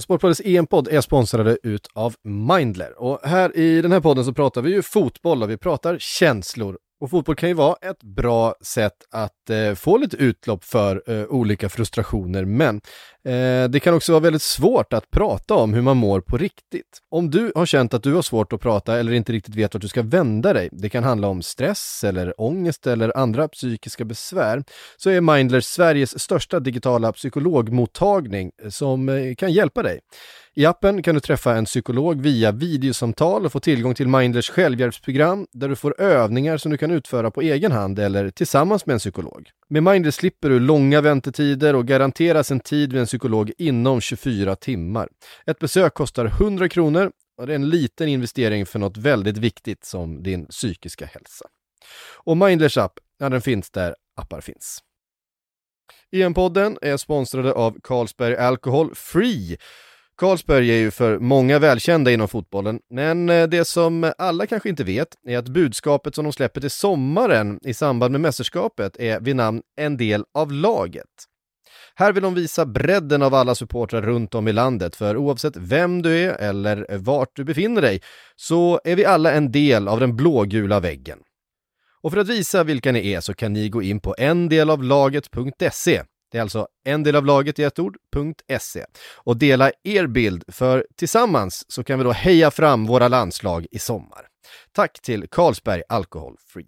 Sportbladets EM-podd är sponsrade ut av Mindler. Och här i den här podden så pratar vi ju fotboll och vi pratar känslor och fotboll kan ju vara ett bra sätt att eh, få lite utlopp för eh, olika frustrationer, men eh, det kan också vara väldigt svårt att prata om hur man mår på riktigt. Om du har känt att du har svårt att prata eller inte riktigt vet vart du ska vända dig, det kan handla om stress eller ångest eller andra psykiska besvär, så är Mindler Sveriges största digitala psykologmottagning eh, som eh, kan hjälpa dig. I appen kan du träffa en psykolog via videosamtal och få tillgång till Mindlers självhjälpsprogram där du får övningar som du kan utföra på egen hand eller tillsammans med en psykolog. Med Mindler slipper du långa väntetider och garanteras en tid vid en psykolog inom 24 timmar. Ett besök kostar 100 kronor och det är en liten investering för något väldigt viktigt som din psykiska hälsa. Och Mindlers app, ja den finns där appar finns. EM-podden är sponsrade av Carlsberg Alcohol Free Carlsberg är ju för många välkända inom fotbollen, men eh, det som alla kanske inte vet är att budskapet som de släpper till sommaren i samband med mästerskapet är vid namn En del av laget. Här vill de visa bredden av alla supportrar runt om i landet, för oavsett vem du är eller vart du befinner dig så är vi alla en del av den blågula väggen. Och för att visa vilka ni är så kan ni gå in på endelavlaget.se det är alltså en del av laget i ett ord.se och dela er bild för tillsammans så kan vi då heja fram våra landslag i sommar. Tack till Carlsberg Alcohol Free.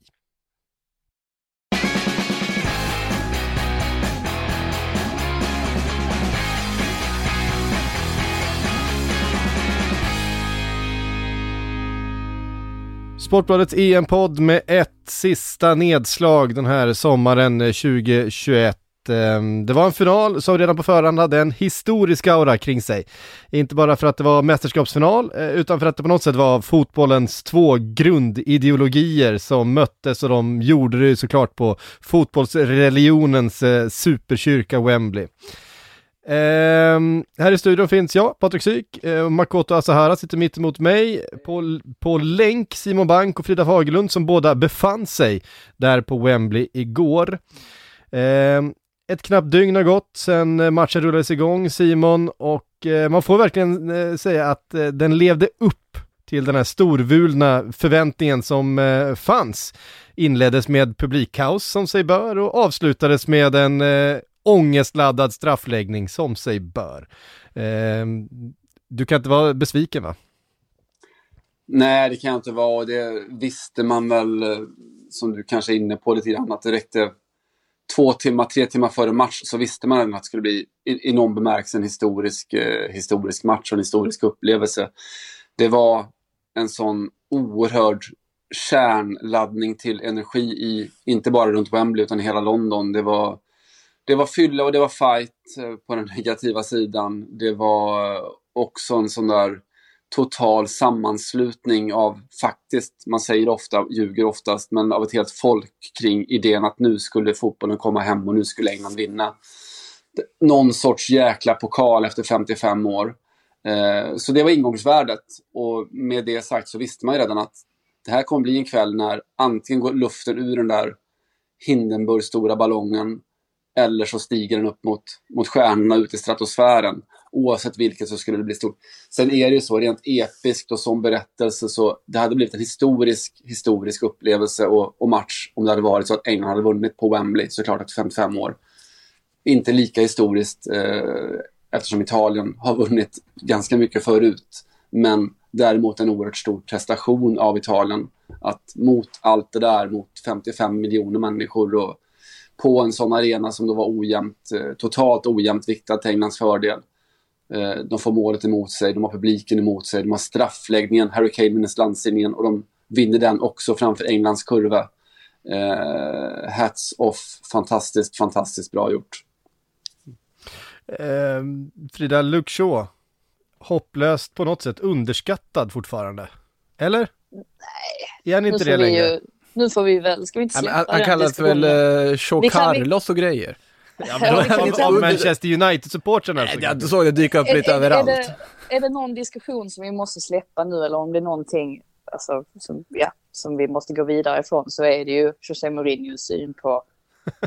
Sportbladets EM-podd med ett sista nedslag den här sommaren eh, 2021 eh, det var en final som redan på förhand hade en historisk aura kring sig. Inte bara för att det var mästerskapsfinal, eh, utan för att det på något sätt var fotbollens två grundideologier som möttes och de gjorde det såklart på fotbollsreligionens eh, superkyrka Wembley. Um, här i studion finns jag, Patrik Syk, uh, Makoto Asahara sitter mitt emot mig, på, på länk Simon Bank och Frida Fagerlund som båda befann sig där på Wembley igår. Um, ett knappt dygn har gått sedan eh, matchen rullades igång, Simon, och eh, man får verkligen eh, säga att den levde upp till den här storvulna förväntningen som fanns. Inleddes med publikkaos som sig bör och avslutades med en eh, ångestladdad straffläggning som sig bör. Eh, du kan inte vara besviken va? Nej, det kan jag inte vara. Det visste man väl, som du kanske är inne på lite grann, att det räckte två timmar, tre timmar före match så visste man att det skulle bli i, i någon bemärkelse en historisk, eh, historisk match och en historisk upplevelse. Det var en sån oerhörd kärnladdning till energi i, inte bara runt Wembley utan i hela London. Det var, det var fylla och det var fight eh, på den negativa sidan. Det var eh, också en sån där total sammanslutning av, faktiskt, man säger ofta, ljuger oftast, men av ett helt folk kring idén att nu skulle fotbollen komma hem och nu skulle England vinna. Någon sorts jäkla pokal efter 55 år. Eh, så det var ingångsvärdet. Och med det sagt så visste man ju redan att det här kommer bli en kväll när antingen går luften ur den där Hindenburg stora ballongen eller så stiger den upp mot, mot stjärnorna ute i stratosfären oavsett vilket så skulle det bli stort. Sen är det ju så rent episkt och som berättelse så det hade blivit en historisk, historisk upplevelse och, och match om det hade varit så att England hade vunnit på Wembley såklart efter 55 år. Inte lika historiskt eh, eftersom Italien har vunnit ganska mycket förut. Men däremot en oerhört stor prestation av Italien. Att mot allt det där, mot 55 miljoner människor och på en sån arena som då var ojämnt, eh, totalt ojämnt viktad till Englands fördel. Eh, de får målet emot sig, de har publiken emot sig, de har straffläggningen, Harry Kane vinner landstigningen och de vinner den också framför Englands kurva. Eh, hats off, fantastiskt, fantastiskt bra gjort. Eh, Frida, Shaw, hopplöst på något sätt underskattad fortfarande? Eller? Nej. Är han inte det längre? Ju, nu får vi väl, ska vi inte släppa Han, han kallas väl uh, Shaw Carlos och grejer? Ja, men av, av Manchester United-supportrarna. Jag såg det dyka upp lite är, överallt. Är det, är det någon diskussion som vi måste släppa nu eller om det är någonting alltså, som, ja, som vi måste gå vidare ifrån så är det ju José Mourinhos syn på,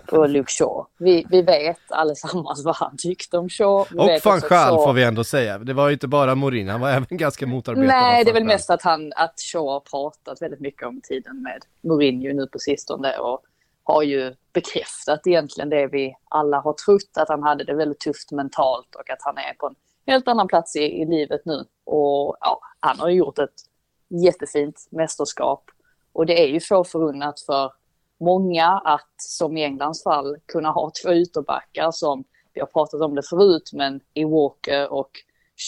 på Luke Shaw. Vi, vi vet allesammans vad han tyckte om Shaw. Vi och van Schaal får vi ändå säga. Det var ju inte bara Morin, han var även ganska motarbetad Nej, det är väl mest att, han, att Shaw har pratat väldigt mycket om tiden med Mourinho nu på sistone och har ju bekräftat egentligen det vi alla har trott, att han hade det väldigt tufft mentalt och att han är på en helt annan plats i, i livet nu. Och ja, han har gjort ett jättefint mästerskap och det är ju få förunnat för många att, som i Englands fall, kunna ha två ytterbackar som, vi har pratat om det förut, men i Walker och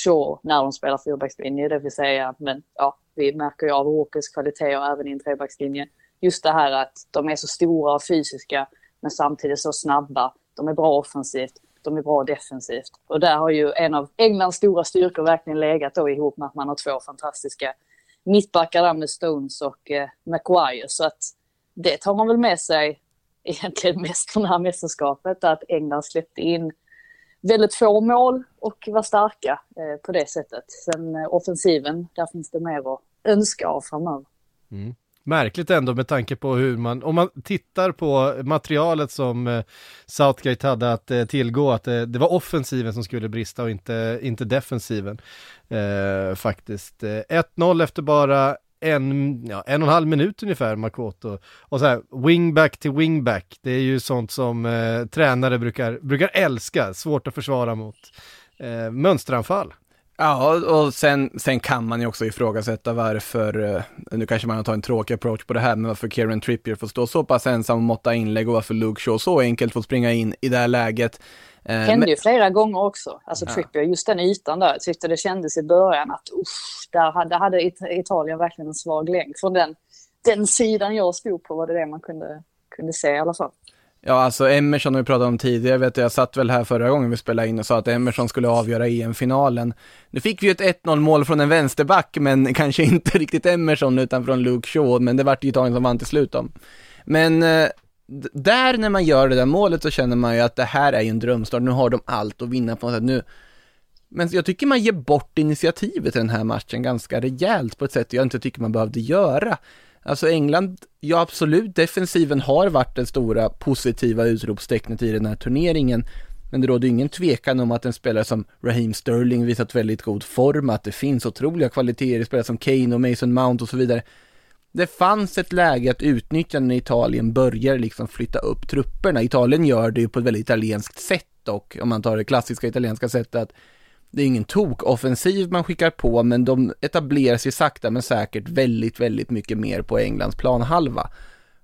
Shaw när de spelar fyrbackslinje, det vill säga, men ja, vi märker ju av Walkers kvaliteter även i en trebackslinje. Just det här att de är så stora och fysiska, men samtidigt så snabba. De är bra offensivt, de är bra defensivt. Och där har ju en av Englands stora styrkor verkligen legat då ihop med att man har två fantastiska mittbackar där med Stones och eh, Maguire. Så att det tar man väl med sig egentligen mest från det här mästerskapet, att England släppte in väldigt få mål och var starka eh, på det sättet. Sen eh, offensiven, där finns det mer att önska av framöver. Mm. Märkligt ändå med tanke på hur man, om man tittar på materialet som eh, Southgate hade att eh, tillgå, att eh, det var offensiven som skulle brista och inte, inte defensiven. Eh, faktiskt. 1-0 efter bara en, ja, en och en halv minut ungefär, Makoto. Och så här, wingback till wingback, det är ju sånt som eh, tränare brukar, brukar älska, svårt att försvara mot. Eh, mönsteranfall. Ja, och sen, sen kan man ju också ifrågasätta varför, eh, nu kanske man har tagit en tråkig approach på det här, men varför Kieran Trippier får stå så pass ensam och måtta inlägg och varför Luke Shaw så enkelt får springa in i det här läget. Det eh, hände ju flera gånger också. Alltså ja. Trippier, just den ytan där, jag tyckte det kändes i början att usch, där hade, hade Italien verkligen en svag länk. Från den, den sidan jag stod på var det det man kunde, kunde se i alla fall. Ja, alltså Emerson har vi pratat om tidigare, jag vet jag satt väl här förra gången vi spelade in och sa att Emerson skulle avgöra EM-finalen. Nu fick vi ju ett 1-0 mål från en vänsterback, men kanske inte riktigt Emerson utan från Luke Shaw, men det vart ju Italien som vann till slut om. Men eh, där när man gör det där målet så känner man ju att det här är ju en drömstart, nu har de allt att vinna på något sätt. Nu, men jag tycker man ger bort initiativet i den här matchen ganska rejält på ett sätt jag inte tycker man behövde göra. Alltså England, ja absolut, defensiven har varit det stora positiva utropstecknet i den här turneringen. Men det råder ingen tvekan om att en spelare som Raheem Sterling visat väldigt god form, att det finns otroliga kvaliteter i spelare som Kane och Mason Mount och så vidare. Det fanns ett läge att utnyttja när Italien börjar liksom flytta upp trupperna. Italien gör det ju på ett väldigt italienskt sätt och om man tar det klassiska italienska sättet att det är ingen tok-offensiv man skickar på, men de etablerar sig sakta men säkert väldigt, väldigt mycket mer på Englands planhalva.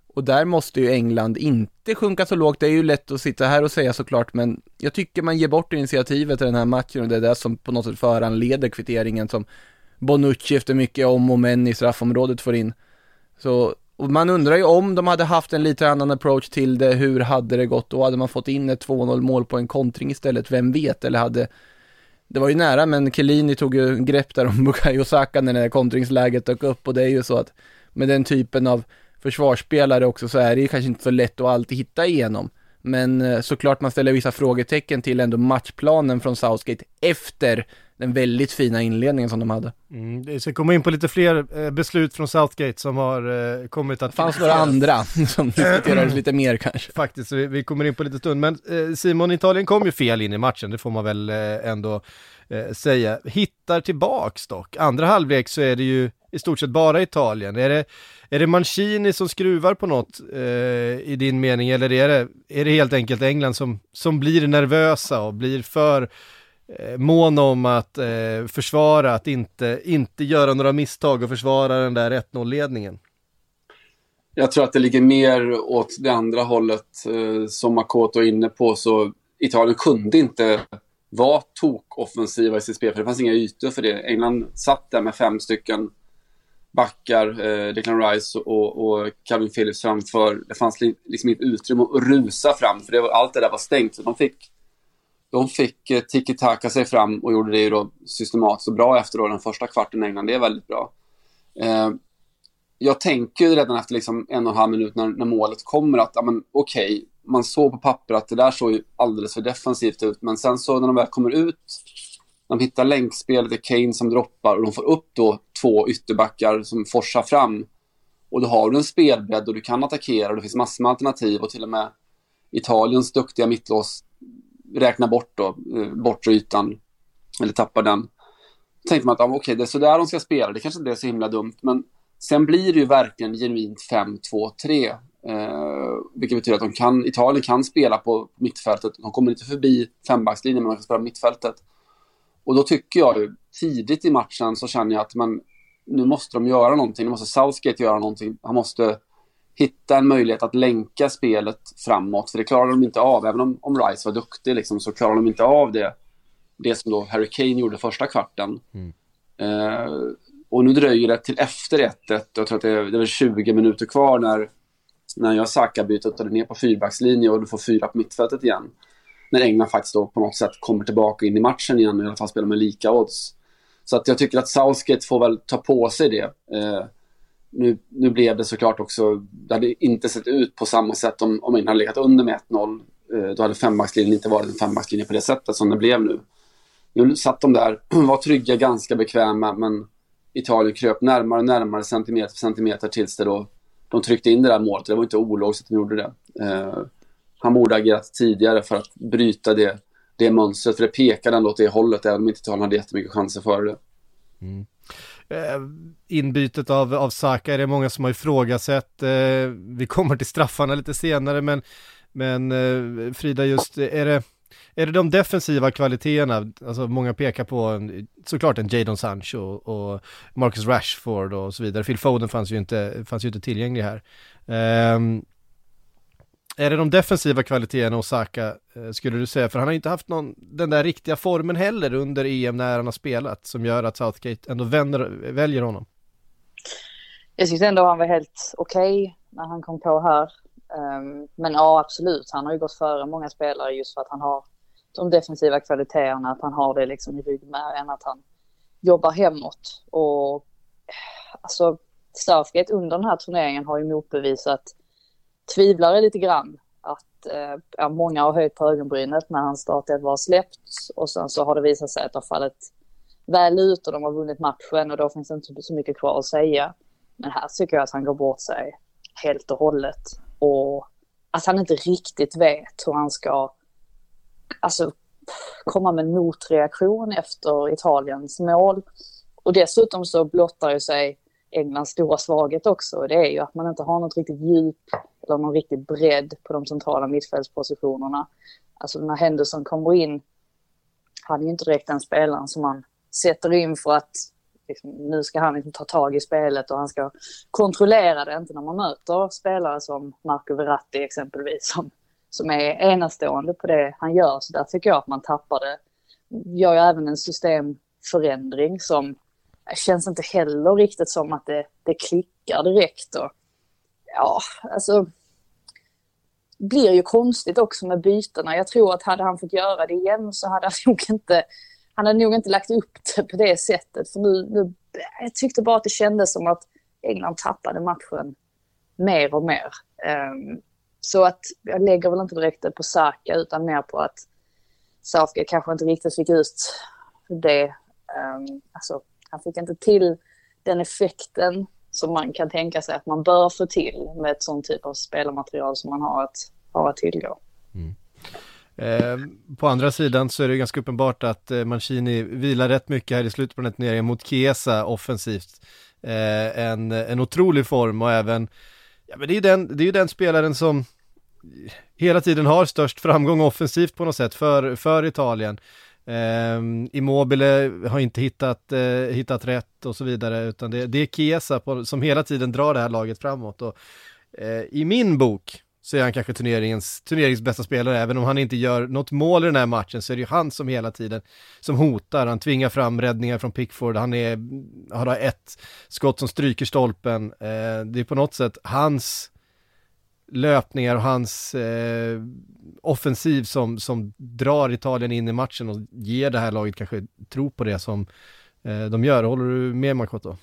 Och där måste ju England inte sjunka så lågt, det är ju lätt att sitta här och säga såklart, men jag tycker man ger bort initiativet i den här matchen och det är det som på något sätt föranleder kvitteringen som Bonucci efter mycket om och men i straffområdet får in. Så och man undrar ju om de hade haft en lite annan approach till det, hur hade det gått då? Hade man fått in ett 2-0 mål på en kontring istället? Vem vet? Eller hade det var ju nära, men Chiellini tog ju grepp där om Bukayo Saka när det där kontringsläget dök upp och det är ju så att med den typen av försvarsspelare också så är det ju kanske inte så lätt att alltid hitta igenom. Men eh, såklart man ställer vissa frågetecken till ändå matchplanen från Southgate efter den väldigt fina inledningen som de hade. Mm, vi ska komma in på lite fler eh, beslut från Southgate som har eh, kommit att... Det fanns några andra som diskuterades lite mer kanske. Faktiskt, vi, kommer in på lite stund. Men eh, Simon, Italien kom ju fel in i matchen, det får man väl ändå säga. Hittar tillbaks dock. Andra halvlek så är det ju i stort sett bara Italien. Är det, är det Mancini som skruvar på något eh, i din mening eller är det, är det helt enkelt England som, som blir nervösa och blir för Eh, mån om att eh, försvara, att inte, inte göra några misstag och försvara den där 1-0-ledningen? Jag tror att det ligger mer åt det andra hållet. Eh, som Makoto är inne på så Italien kunde inte vara tok-offensiva i sitt spel, för det fanns inga ytor för det. England satt där med fem stycken backar, eh, Declan Rice och, och Calvin Phillips framför. Det fanns liksom inget utrymme att rusa fram, för det var, allt det där var stängt. Så de fick de fick eh, tiki-taka sig fram och gjorde det ju då systematiskt och bra efter då den första kvarten i England. Det är väldigt bra. Eh, jag tänker redan efter liksom en och en halv minut när, när målet kommer att, ja okej, okay, man såg på papper att det där såg ju alldeles för defensivt ut, men sen så när de väl kommer ut, de hittar länkspelet, det är Kane som droppar och de får upp då två ytterbackar som forsar fram. Och då har du en spelbredd och du kan attackera och det finns massor med alternativ och till och med Italiens duktiga mittlås räknar bort då, eh, bortre ytan, eller tappar den. Då tänkte man att ah, okej, okay, det är sådär de ska spela, det kanske inte är så himla dumt, men sen blir det ju verkligen genuint 5-2-3. Eh, vilket betyder att de kan, Italien kan spela på mittfältet. De kommer inte förbi fembackslinjen, men de kan spela på mittfältet. Och då tycker jag ju, tidigt i matchen så känner jag att man, nu måste de göra någonting. Nu måste Southgate göra någonting. Han måste hitta en möjlighet att länka spelet framåt. För det klarar de inte av. Även om, om Rice var duktig liksom, så klarar de inte av det. Det som då Harry Kane gjorde första kvarten. Mm. Eh, och nu dröjer det till efter 1-1. Jag tror att det är, det är 20 minuter kvar när, när jag Saka byter ner på fyrbackslinje och du får fyra på mittfältet igen. När England faktiskt då på något sätt kommer tillbaka in i matchen igen och i alla fall spelar med lika odds. Så att jag tycker att Southgate får väl ta på sig det. Eh, nu, nu blev det såklart också, det hade inte sett ut på samma sätt om, om man hade legat under med 1-0. Eh, då hade fembackslinjen inte varit en fembackslinje på det sättet som det blev nu. Nu satt de där, var trygga, ganska bekväma, men Italien kröp närmare och närmare centimeter för centimeter tills det då, de tryckte in det där målet. Det var inte ologiskt att de gjorde det. Eh, han borde ha agerat tidigare för att bryta det, det mönstret, för det pekade ändå åt det hållet, även om inte Italien hade jättemycket chanser för det. Mm. Eh, inbytet av, av Saka är det många som har ifrågasatt. Eh, vi kommer till straffarna lite senare, men, men eh, Frida, just är det är det de defensiva kvaliteterna, alltså många pekar på en, såklart en Jadon Sancho och Marcus Rashford och så vidare. Phil Foden fanns ju inte, fanns ju inte tillgänglig här. Um, är det de defensiva kvaliteterna hos Saka, eh, skulle du säga? För han har inte haft någon, den där riktiga formen heller under EM när han har spelat, som gör att Southgate ändå vänder, väljer honom. Jag tyckte ändå han var helt okej okay när han kom på här. Ehm, men ja, absolut, han har ju gått före många spelare just för att han har de defensiva kvaliteterna, att han har det liksom i ryggmärgen, att han jobbar hemåt. Och eh, alltså, Southgate under den här turneringen har ju motbevisat tvivlade lite grann. Att eh, ja, många har höjt på ögonbrynet när hans startelva var släppt och sen så har det visat sig att det har fallit väl ut och de har vunnit matchen och då finns det inte så mycket kvar att säga. Men här tycker jag att han går bort sig helt och hållet och att han inte riktigt vet hur han ska alltså, komma med motreaktion efter Italiens mål. Och dessutom så blottar ju sig Englands stora svaghet också. Det är ju att man inte har något riktigt djup eller någon riktig bredd på de centrala mittfältspositionerna. Alltså när Henderson kommer in, han är ju inte direkt den spelaren som man sätter in för att liksom, nu ska han liksom ta tag i spelet och han ska kontrollera det, inte när man möter spelare som Marco Verratti exempelvis, som, som är enastående på det han gör. Så där tycker jag att man tappar det. Gör ju även en systemförändring som eh, känns inte heller riktigt som att det, det klickar direkt. Och, ja, alltså blir ju konstigt också med bytena. Jag tror att hade han fått göra det igen så hade han nog inte, han hade nog inte lagt upp det på det sättet. För nu, nu, jag tyckte bara att det kändes som att England tappade matchen mer och mer. Um, så att jag lägger väl inte direkt det på Saka utan mer på att Saka kanske inte riktigt fick ut det. Um, alltså han fick inte till den effekten som man kan tänka sig att man bör få till med ett sånt typ av spelarmaterial som man har att, har att tillgå. Mm. Eh, på andra sidan så är det ganska uppenbart att eh, Mancini vilar rätt mycket här i slutet på den här turneringen mot Chiesa offensivt. Eh, en, en otrolig form och även, ja men det är ju den, det är ju den spelaren som hela tiden har störst framgång offensivt på något sätt för, för Italien. Eh, Immobile har inte hittat, eh, hittat rätt och så vidare, utan det, det är Chiesa på, som hela tiden drar det här laget framåt. Och, eh, I min bok så är han kanske turneringens, turneringens bästa spelare, även om han inte gör något mål i den här matchen så är det ju han som hela tiden som hotar, han tvingar fram räddningar från Pickford, han är, har ett skott som stryker stolpen, eh, det är på något sätt hans löpningar och hans eh, offensiv som, som drar Italien in i matchen och ger det här laget kanske tro på det som eh, de gör. Håller du med Makoto?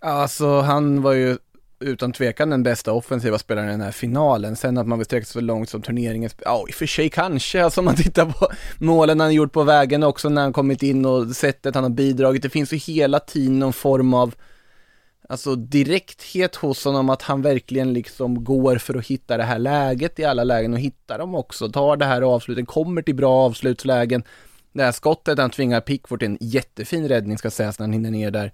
Alltså han var ju utan tvekan den bästa offensiva spelaren i den här finalen. Sen att man vill sträcka sig så långt som turneringen, ja i och för sig kanske, alltså om man tittar på målen han gjort på vägen också när han kommit in och sättet han har bidragit. Det finns ju hela tiden någon form av alltså direkthet hos honom att han verkligen liksom går för att hitta det här läget i alla lägen och hittar dem också, tar det här avslutet, kommer till bra avslutslägen. Det här skottet han tvingar Pickford till en jättefin räddning ska sägas när han hinner ner där.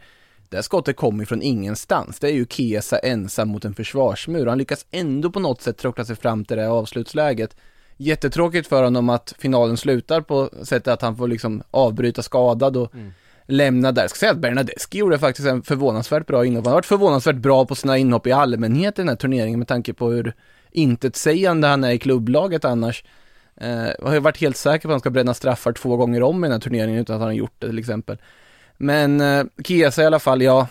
Det här skottet kommer från ingenstans. Det är ju Kesa ensam mot en försvarsmur. Han lyckas ändå på något sätt tråckla sig fram till det här avslutsläget. Jättetråkigt för honom att finalen slutar på sättet att han får liksom avbryta skadad och mm lämna där. Jag ska säga att Bernadeschi gjorde faktiskt en förvånansvärt bra inhopp. Han har varit förvånansvärt bra på sina inhopp i allmänhet i den här turneringen med tanke på hur intetsägande han är i klubblaget annars. Eh, jag har varit helt säker på att han ska bränna straffar två gånger om i den här turneringen utan att han har gjort det till exempel. Men eh, Chiesa i alla fall, ja,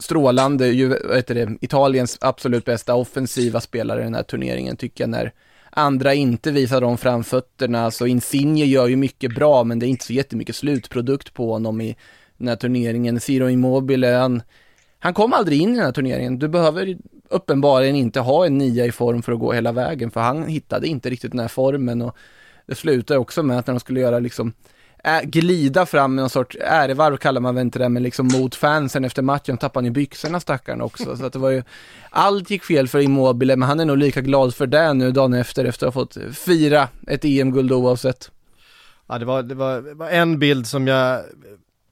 strålande, ju, vad heter det, Italiens absolut bästa offensiva spelare i den här turneringen tycker jag när andra inte visar de framfötterna. Alltså Insigne gör ju mycket bra, men det är inte så jättemycket slutprodukt på honom i den här turneringen. Ciro Immobile, han, han kom aldrig in i den här turneringen. Du behöver uppenbarligen inte ha en nia i form för att gå hela vägen, för han hittade inte riktigt den här formen och det slutade också med att när de skulle göra liksom glida fram med någon sorts ärevarv kallar man väl inte det, men liksom mot fansen efter matchen tappade han ju byxorna stackaren också. Så att det var ju, allt gick fel för Immobile, men han är nog lika glad för det nu dagen efter, efter att ha fått fira ett EM-guld oavsett. Ja, det var, det var, det var en bild som jag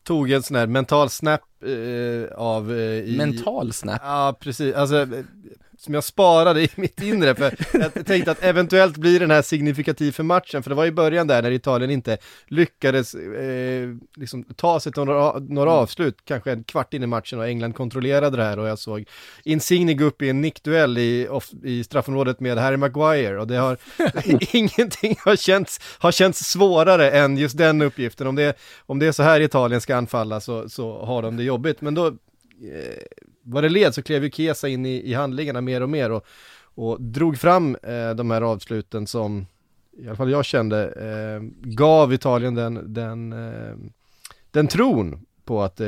tog en sån här mental snap eh, av eh, i, Mental snap? Ja, precis. Alltså, som jag sparade i mitt inre för jag tänkte att eventuellt blir den här signifikativ för matchen för det var i början där när Italien inte lyckades eh, liksom ta sig till några, några mm. avslut, kanske en kvart in i matchen och England kontrollerade det här och jag såg Insigne gå upp i en nickduell i, i straffområdet med Harry Maguire och det har ingenting har känts, har känts svårare än just den uppgiften. Om det, om det är så här Italien ska anfalla så, så har de det jobbigt, men då vad det led så klev ju Kesa in i, i handlingarna mer och mer och, och drog fram eh, de här avsluten som i alla fall jag kände eh, gav Italien den, den, eh, den tron på att eh,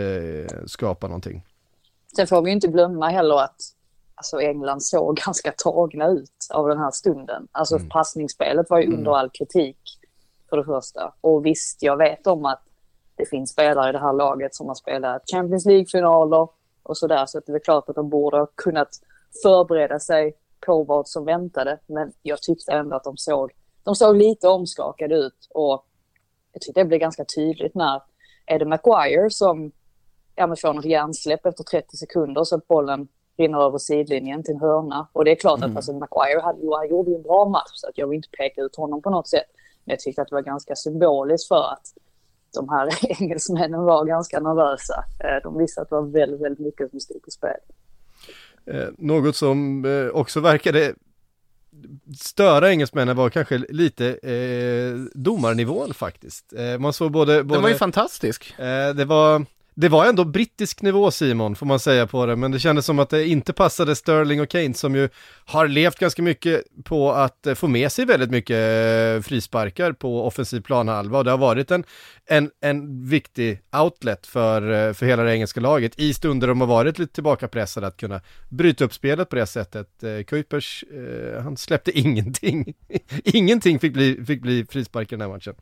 skapa någonting. Sen får vi inte glömma heller att alltså England såg ganska tagna ut av den här stunden. Alltså mm. passningsspelet var ju mm. under all kritik för det första. Och visst, jag vet om att det finns spelare i det här laget som har spelat Champions League-finaler och sådär. Så att det är klart att de borde ha kunnat förbereda sig på vad som väntade. Men jag tyckte ändå att de såg, de såg lite omskakade ut och jag tyckte det blev ganska tydligt när Eddie Maguire som ja, men får något hjärnsläpp efter 30 sekunder så att bollen rinner över sidlinjen till en hörna. Och det är klart mm. att alltså, Maguire hade, han gjorde en bra match så att jag vill inte peka ut honom på något sätt. Men jag tyckte att det var ganska symboliskt för att de här engelsmännen var ganska nervösa. Eh, de visste att det var väldigt, väldigt mycket som stod på spel. Eh, något som eh, också verkade störa engelsmännen var kanske lite eh, domarnivån faktiskt. Eh, man såg både, både... Den var ju fantastisk. Eh, det var det var ändå brittisk nivå Simon, får man säga på det, men det kändes som att det inte passade Sterling och Kane som ju har levt ganska mycket på att eh, få med sig väldigt mycket eh, frisparkar på offensiv planhalva och det har varit en, en, en viktig outlet för, eh, för hela det engelska laget i stunder de har varit lite tillbakapressade att kunna bryta upp spelet på det sättet. Kuipers, han släppte ingenting. ingenting fick bli, fick bli frispark i den här matchen.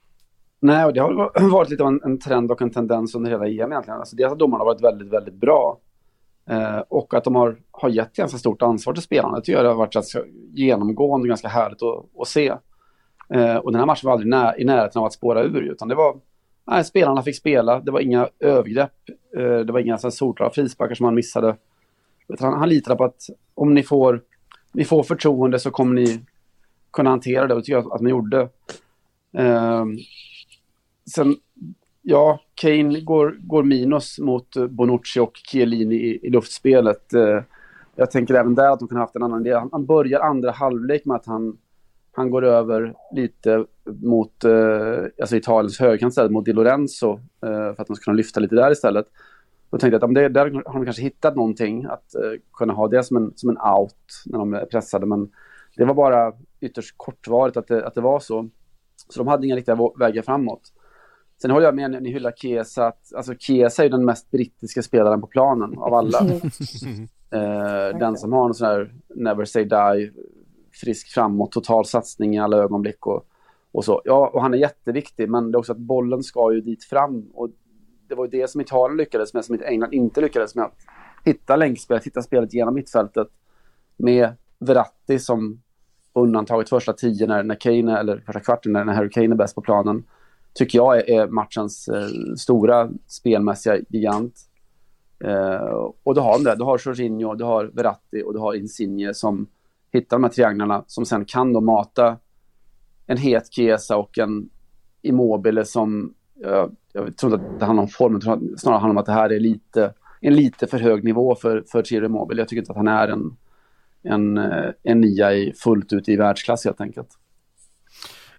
Nej, och det har varit lite av en, en, trend och en tendens under hela EM egentligen. Alltså dels att domarna har varit väldigt, väldigt bra. Eh, och att de har, har gett ganska stort ansvar till spelarna. Det tycker jag har varit ganska genomgående och ganska härligt att, att se. Eh, och den här matchen var aldrig när, i närheten av att spåra ur, utan det var Nej, spelarna fick spela, det var inga övergrepp, eh, det var inga solklara frisparkar som han missade. Han, han litade på att om ni får, ni får förtroende så kommer ni kunna hantera det och det tycker jag att man gjorde. Ehm, Sen, ja, Kane går, går minus mot eh, Bonucci och Chiellini i, i luftspelet. Eh, jag tänker även där att de kan ha haft en annan idé. Han, börjar andra halvlek med att han, han går över lite mot eh, alltså Italiens högerkant istället, mot Di Lorenzo, eh, för att de ska kunna lyfta lite där istället. Då tänkte jag att det, där har de kanske hittat någonting, att kunna ha det som en, som en out när de är pressade. Men det var bara ytterst kortvarigt att det, att det var så. Så de hade inga riktiga vägar framåt. Sen håller jag med när ni hyllar Chiesa, att alltså Chiesa är den mest brittiska spelaren på planen av alla. eh, den som har en sån här never say die, frisk framåt, total satsning i alla ögonblick och, och så. Ja, och han är jätteviktig, men det är också att bollen ska ju dit fram och det var ju det som Italien lyckades med, som England inte lyckades med. Att hitta länkspelet, hitta spelet genom mittfältet med Verratti som undantaget första tio när, när Kane, eller första kvarten när Harry Kane är bäst på planen, tycker jag är, matchens eh, stora spelmässiga gigant. Eh, och då har det, du har Jorginho, du har Verratti och du har Insigne som hittar de här trianglarna som sen kan då mata en het Chiesa och en Immobile som, jag, jag tror inte att det handlar om formen, snarare handlar om att det här är lite, en lite för hög nivå för, för Ciro Immobile. Jag tycker inte att han är en, en, eh, en nia i, fullt ut i världsklass helt enkelt.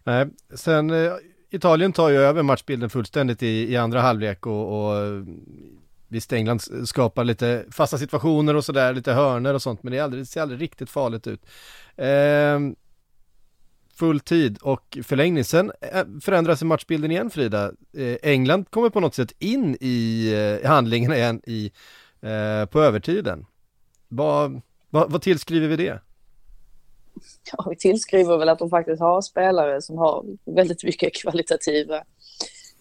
Nej, sen eh, Italien tar ju över matchbilden fullständigt i, i andra halvlek och, och visst England skapar lite fasta situationer och sådär, lite hörner och sånt, men det, är aldrig, det ser aldrig riktigt farligt ut. Eh, full tid och förlängning. Sen eh, förändras matchbilden igen Frida. Eh, England kommer på något sätt in i eh, handlingen igen i, eh, på övertiden. Vad, vad, vad tillskriver vi det? Ja, vi tillskriver väl att de faktiskt har spelare som har väldigt mycket kvalitativa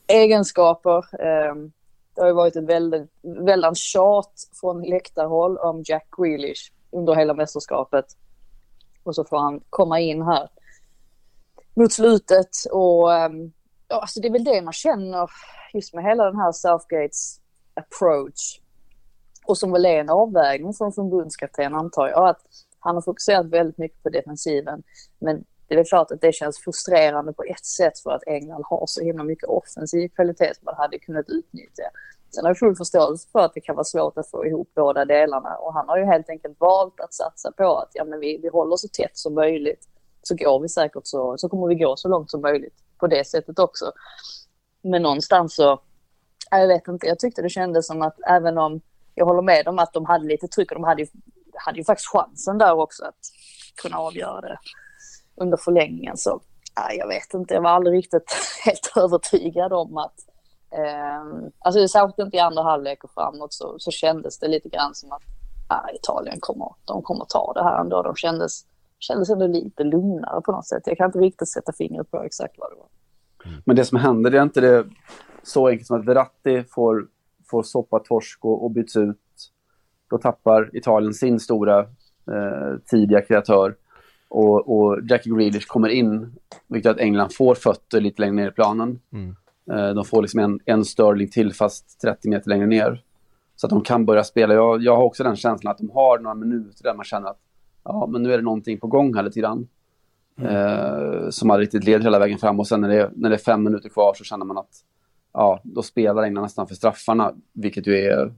egenskaper. Ehm, det har ju varit ett väldigt, väldigt tjat från läktarhåll om Jack Grealish under hela mästerskapet. Och så får han komma in här mot slutet och ehm, ja, alltså det är väl det man känner just med hela den här Southgates approach. Och som väl är en avvägning från förbundskapten antar jag. Att han har fokuserat väldigt mycket på defensiven. Men det är klart att det känns frustrerande på ett sätt för att England har så himla mycket offensiv kvalitet som man hade kunnat utnyttja. Sen har jag full förståelse för att det kan vara svårt att få ihop båda delarna och han har ju helt enkelt valt att satsa på att ja, men vi, vi håller så tätt som möjligt så går vi säkert så, så kommer vi gå så långt som möjligt på det sättet också. Men någonstans så, jag vet inte, jag tyckte det kändes som att även om jag håller med om att de hade lite tryck och de hade ju, hade ju faktiskt chansen där också att kunna avgöra det under förlängningen så, nej, jag vet inte, jag var aldrig riktigt helt övertygad om att eh, alltså särskilt inte i andra halvlek och framåt så, så kändes det lite grann som att ah, Italien kommer, de kommer ta det här ändå. De kändes kändes ändå lite lugnare på något sätt. Jag kan inte riktigt sätta fingret på exakt vad det var. Mm. Men det som hände, det är inte det så enkelt som att Verratti får, får soppa torsk och, och byts ut. Då tappar Italien sin stora eh, tidiga kreatör. Och, och Jackie Grealish kommer in, vilket att England får fötter lite längre ner i planen. Mm. Eh, de får liksom en, en Sterling till, fast 30 meter längre ner. Så att de kan börja spela. Jag, jag har också den känslan att de har några minuter där man känner att ja, men nu är det någonting på gång här lite grann. Mm. Eh, som har riktigt leder hela vägen fram och sen när det, när det är fem minuter kvar så känner man att ja, då spelar England nästan för straffarna, vilket ju är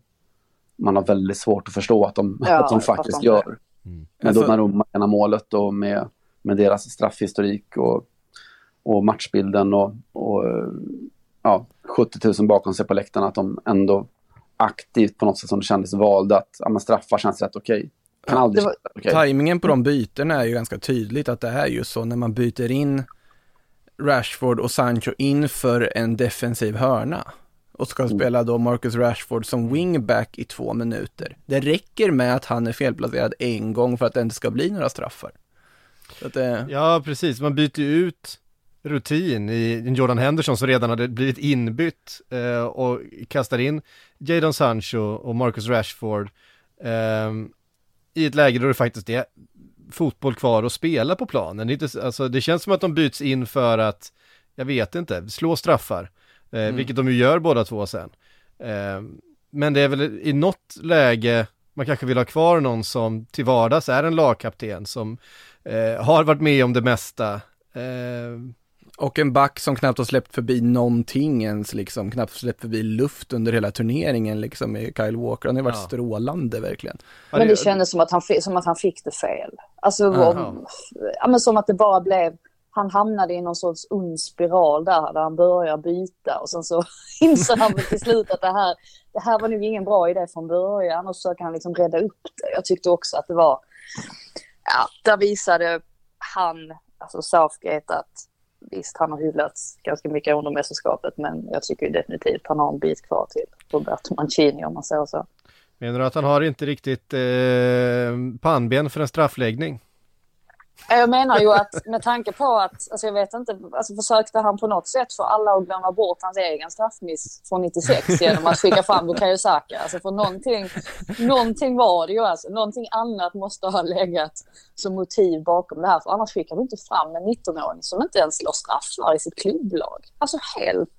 man har väldigt svårt att förstå att de, ja, att de faktiskt gör. Mm. Med alltså, Donnarumma målet och med, med deras straffhistorik och, och matchbilden och, och ja, 70 000 bakom sig på läktarna, att de ändå aktivt på något sätt som det kändes valde att ja, straffar känns rätt okej. Okay. Kan aldrig var, okay. Tajmingen på de bytena är ju ganska tydligt att det är just så när man byter in Rashford och Sancho inför en defensiv hörna och ska mm. spela då Marcus Rashford som wingback i två minuter. Det räcker med att han är felplacerad en gång för att det inte ska bli några straffar. Det... Ja, precis. Man byter ju ut rutin i Jordan Henderson som redan hade blivit inbytt eh, och kastar in Jadon Sancho och Marcus Rashford. Eh, i ett läge då det faktiskt är fotboll kvar att spela på planen. Det, inte, alltså, det känns som att de byts in för att, jag vet inte, slå straffar. Eh, mm. Vilket de ju gör båda två sen. Eh, men det är väl i något läge man kanske vill ha kvar någon som till vardags är en lagkapten som eh, har varit med om det mesta. Och en back som knappt har släppt förbi någonting ens, liksom, knappt släppt förbi luft under hela turneringen, liksom, med Kyle Walker. Han har varit ja. strålande verkligen. Men det kändes som att han, som att han fick det fel. Alltså, om, ja, men som att det bara blev, han hamnade i någon sorts ond spiral där, där han börjar byta och sen så inser han väl till slut att det här, det här var nog ingen bra idé från början och så försöker han liksom rädda upp det. Jag tyckte också att det var, ja, där visade han, alltså Southgate, att visst, han har hyllats ganska mycket under mästerskapet, men jag tycker definitivt han har en bit kvar till Roberto Mancini om man säger så. Menar du att han har inte riktigt eh, pannben för en straffläggning? Jag menar ju att med tanke på att, alltså jag vet inte, alltså försökte han på något sätt få alla att glömma bort hans egen straffmiss från 96 genom att skicka fram Bukayo Saka. Alltså för någonting, någonting var det ju alltså, någonting annat måste ha legat som motiv bakom det här. För annars skickar du inte fram en 19-åring som inte ens slår straffar i sitt klubblag. Alltså helt,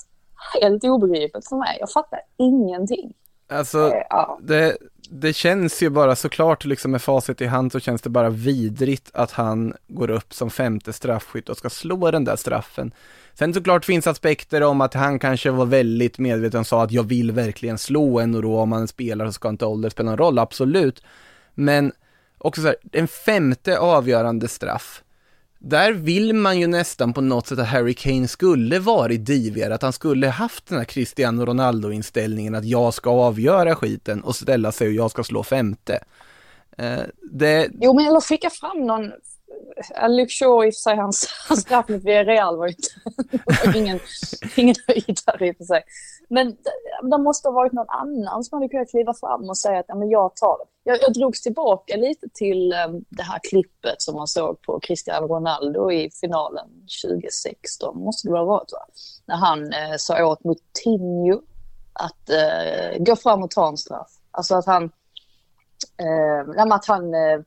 helt obegripligt för mig. Jag fattar ingenting. Alltså, Eh, ja. det, det känns ju bara såklart liksom med facit i hand så känns det bara vidrigt att han går upp som femte straffskytt och ska slå den där straffen. Sen såklart finns aspekter om att han kanske var väldigt medveten och sa att jag vill verkligen slå en och då om man spelar så ska inte ålder spela någon roll, absolut. Men också så här, en femte avgörande straff. Där vill man ju nästan på något sätt att Harry Kane skulle varit divigare, att han skulle haft den här Cristiano Ronaldo-inställningen att jag ska avgöra skiten och ställa sig och jag ska slå femte. Eh, det, Jo, men eller skicka fram någon... Luke Shaw i och för sig, hans, hans straff mot Villarreal var ju inte ingen, ingen höjdare i och för sig. Men det, det måste ha varit någon annan som hade kunnat kliva fram och säga att ja, men jag tar det. Jag, jag drogs tillbaka lite till um, det här klippet som man såg på Cristiano Ronaldo i finalen 2016, måste det väl ha varit va? När han eh, sa åt Moutinho att eh, gå fram och ta en straff. Alltså att han... Eh, att han eh,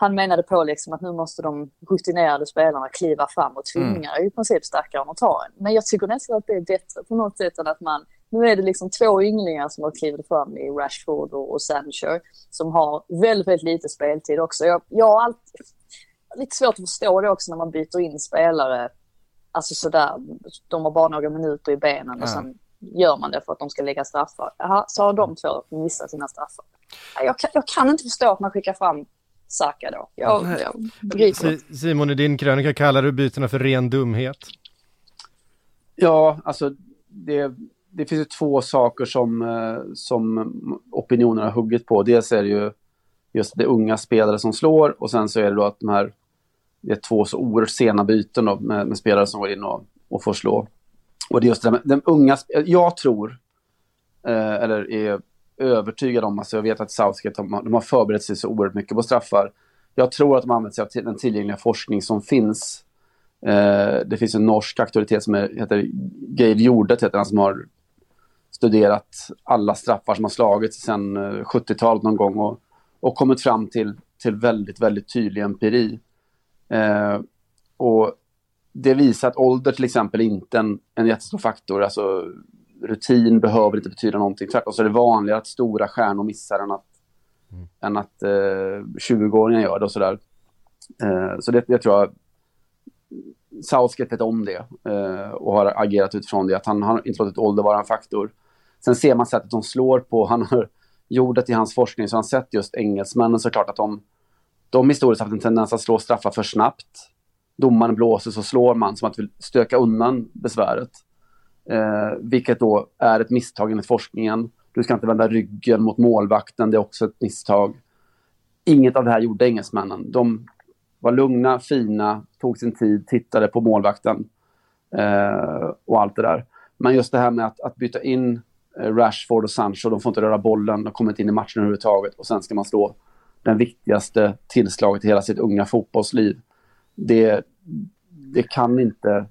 han menade på liksom att nu måste de rutinerade spelarna kliva fram och tvinga mm. i princip stackaren att ta en. Men jag tycker nästan att det är bättre på något sätt än att man... Nu är det liksom två ynglingar som har klivit fram i Rashford och, och Sancho som har väldigt, väldigt lite speltid också. Jag, jag har alltid lite svårt att förstå det också när man byter in spelare. Alltså sådär, de har bara några minuter i benen och Ja. sen gör man det för att de ska lägga straffar. Jaha, så har de två missat sina straffar. Jag kan, jag kan inte förstå att man skickar fram Saka då. Jag, Nej. jag. Si- Simon, i din krönika kallar du bytena för ren dumhet. Ja, alltså det, det finns ju två saker som, eh, som opinionen har huggit på. Dels är det ju just det unga spelare som slår och sen så är det då att de här, det är två så oerhört sena byten då, med, med spelare som går in och, och får slå. Och det är just det där med de unga, jag tror, eh, eller är övertygad om, alltså jag vet att Southgate de har, de har förberett sig så oerhört mycket på straffar. Jag tror att de använder sig av den tillgängliga forskning som finns. Eh, det finns en norsk auktoritet som är, heter Gail Jordet, heter han, som har studerat alla straffar som har slagits sedan eh, 70-talet någon gång och, och kommit fram till, till väldigt, väldigt tydlig empiri. Eh, och det visar att ålder till exempel inte är en, en jättestor faktor. Alltså, rutin behöver inte betyda någonting. Tvärtom så är det vanligare att stora stjärnor missar än att, än att eh, 20-åringar gör det och sådär. Eh, så det, det tror jag Southgate vet om det eh, och har agerat utifrån det. Att han har inte låtit ålder vara en faktor. Sen ser man sättet de slår på. Han har jordet i hans forskning så har han sett just engelsmännen såklart att de, de historiskt haft en tendens att slå straffar för snabbt. Domaren blåser så slår man som att vill stöka undan besväret. Eh, vilket då är ett misstag enligt forskningen. Du ska inte vända ryggen mot målvakten, det är också ett misstag. Inget av det här gjorde engelsmännen. De var lugna, fina, tog sin tid, tittade på målvakten eh, och allt det där. Men just det här med att, att byta in eh, Rashford och Sancho, de får inte röra bollen, de kommer inte in i matchen överhuvudtaget och sen ska man slå den viktigaste tillslaget i hela sitt unga fotbollsliv. Det, det, kan inte,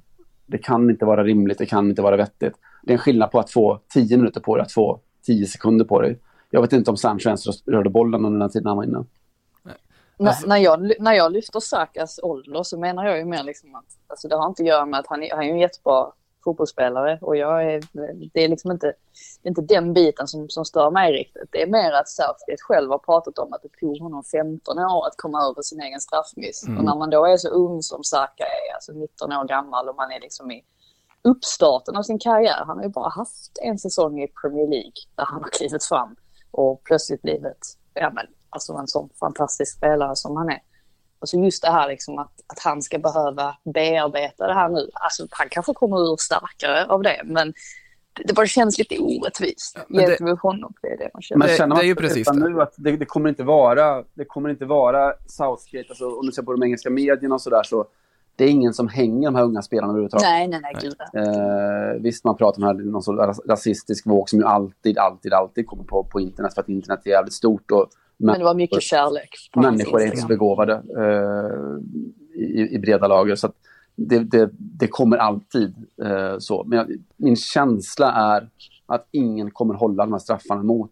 det kan inte vara rimligt, det kan inte vara vettigt. Det är en skillnad på att få 10 minuter på dig, att få 10 sekunder på dig. Jag vet inte om Sancho ens rörde bollen under den tiden han var inne. Alltså- När, när, jag, när jag lyfter Sakas ålder så menar jag ju mer liksom att alltså det har inte att göra med att han är, han är ju en jättebra fotbollsspelare och jag är, det är liksom inte, är inte den biten som, som stör mig riktigt. Det är mer att Southgate själv har pratat om att det tog honom 15 år att komma över sin egen straffmiss. Mm. Och när man då är så ung som Saka är, alltså 19 år gammal och man är liksom i uppstarten av sin karriär. Han har ju bara haft en säsong i Premier League där han har klivit fram och plötsligt blivit ja, men, alltså en sån fantastisk spelare som han är. Och så just det här liksom att, att han ska behöva bearbeta det här nu. Alltså han kanske kommer ur starkare av det, men det, det bara känns lite orättvist men det- gentemot honom. Det är det man känner. Men känner det är man ju precis det. nu att det, det, kommer inte vara, det kommer inte vara Southgate, alltså, om du ser på de engelska medierna och sådär så det är ingen som hänger de här unga spelarna överhuvudtaget. Nej, nej, nej, gud. nej. Eh, visst, man pratar om här, någon sorts ras- rasistisk våg som ju alltid, alltid, alltid kommer på, på internet för att internet är jävligt stort och Men det var mycket kärlek. Människor är inte så begåvade eh, i, i, breda lager. Så det, det, det, kommer alltid eh, så. Men jag, min känsla är att ingen kommer hålla de här straffarna mot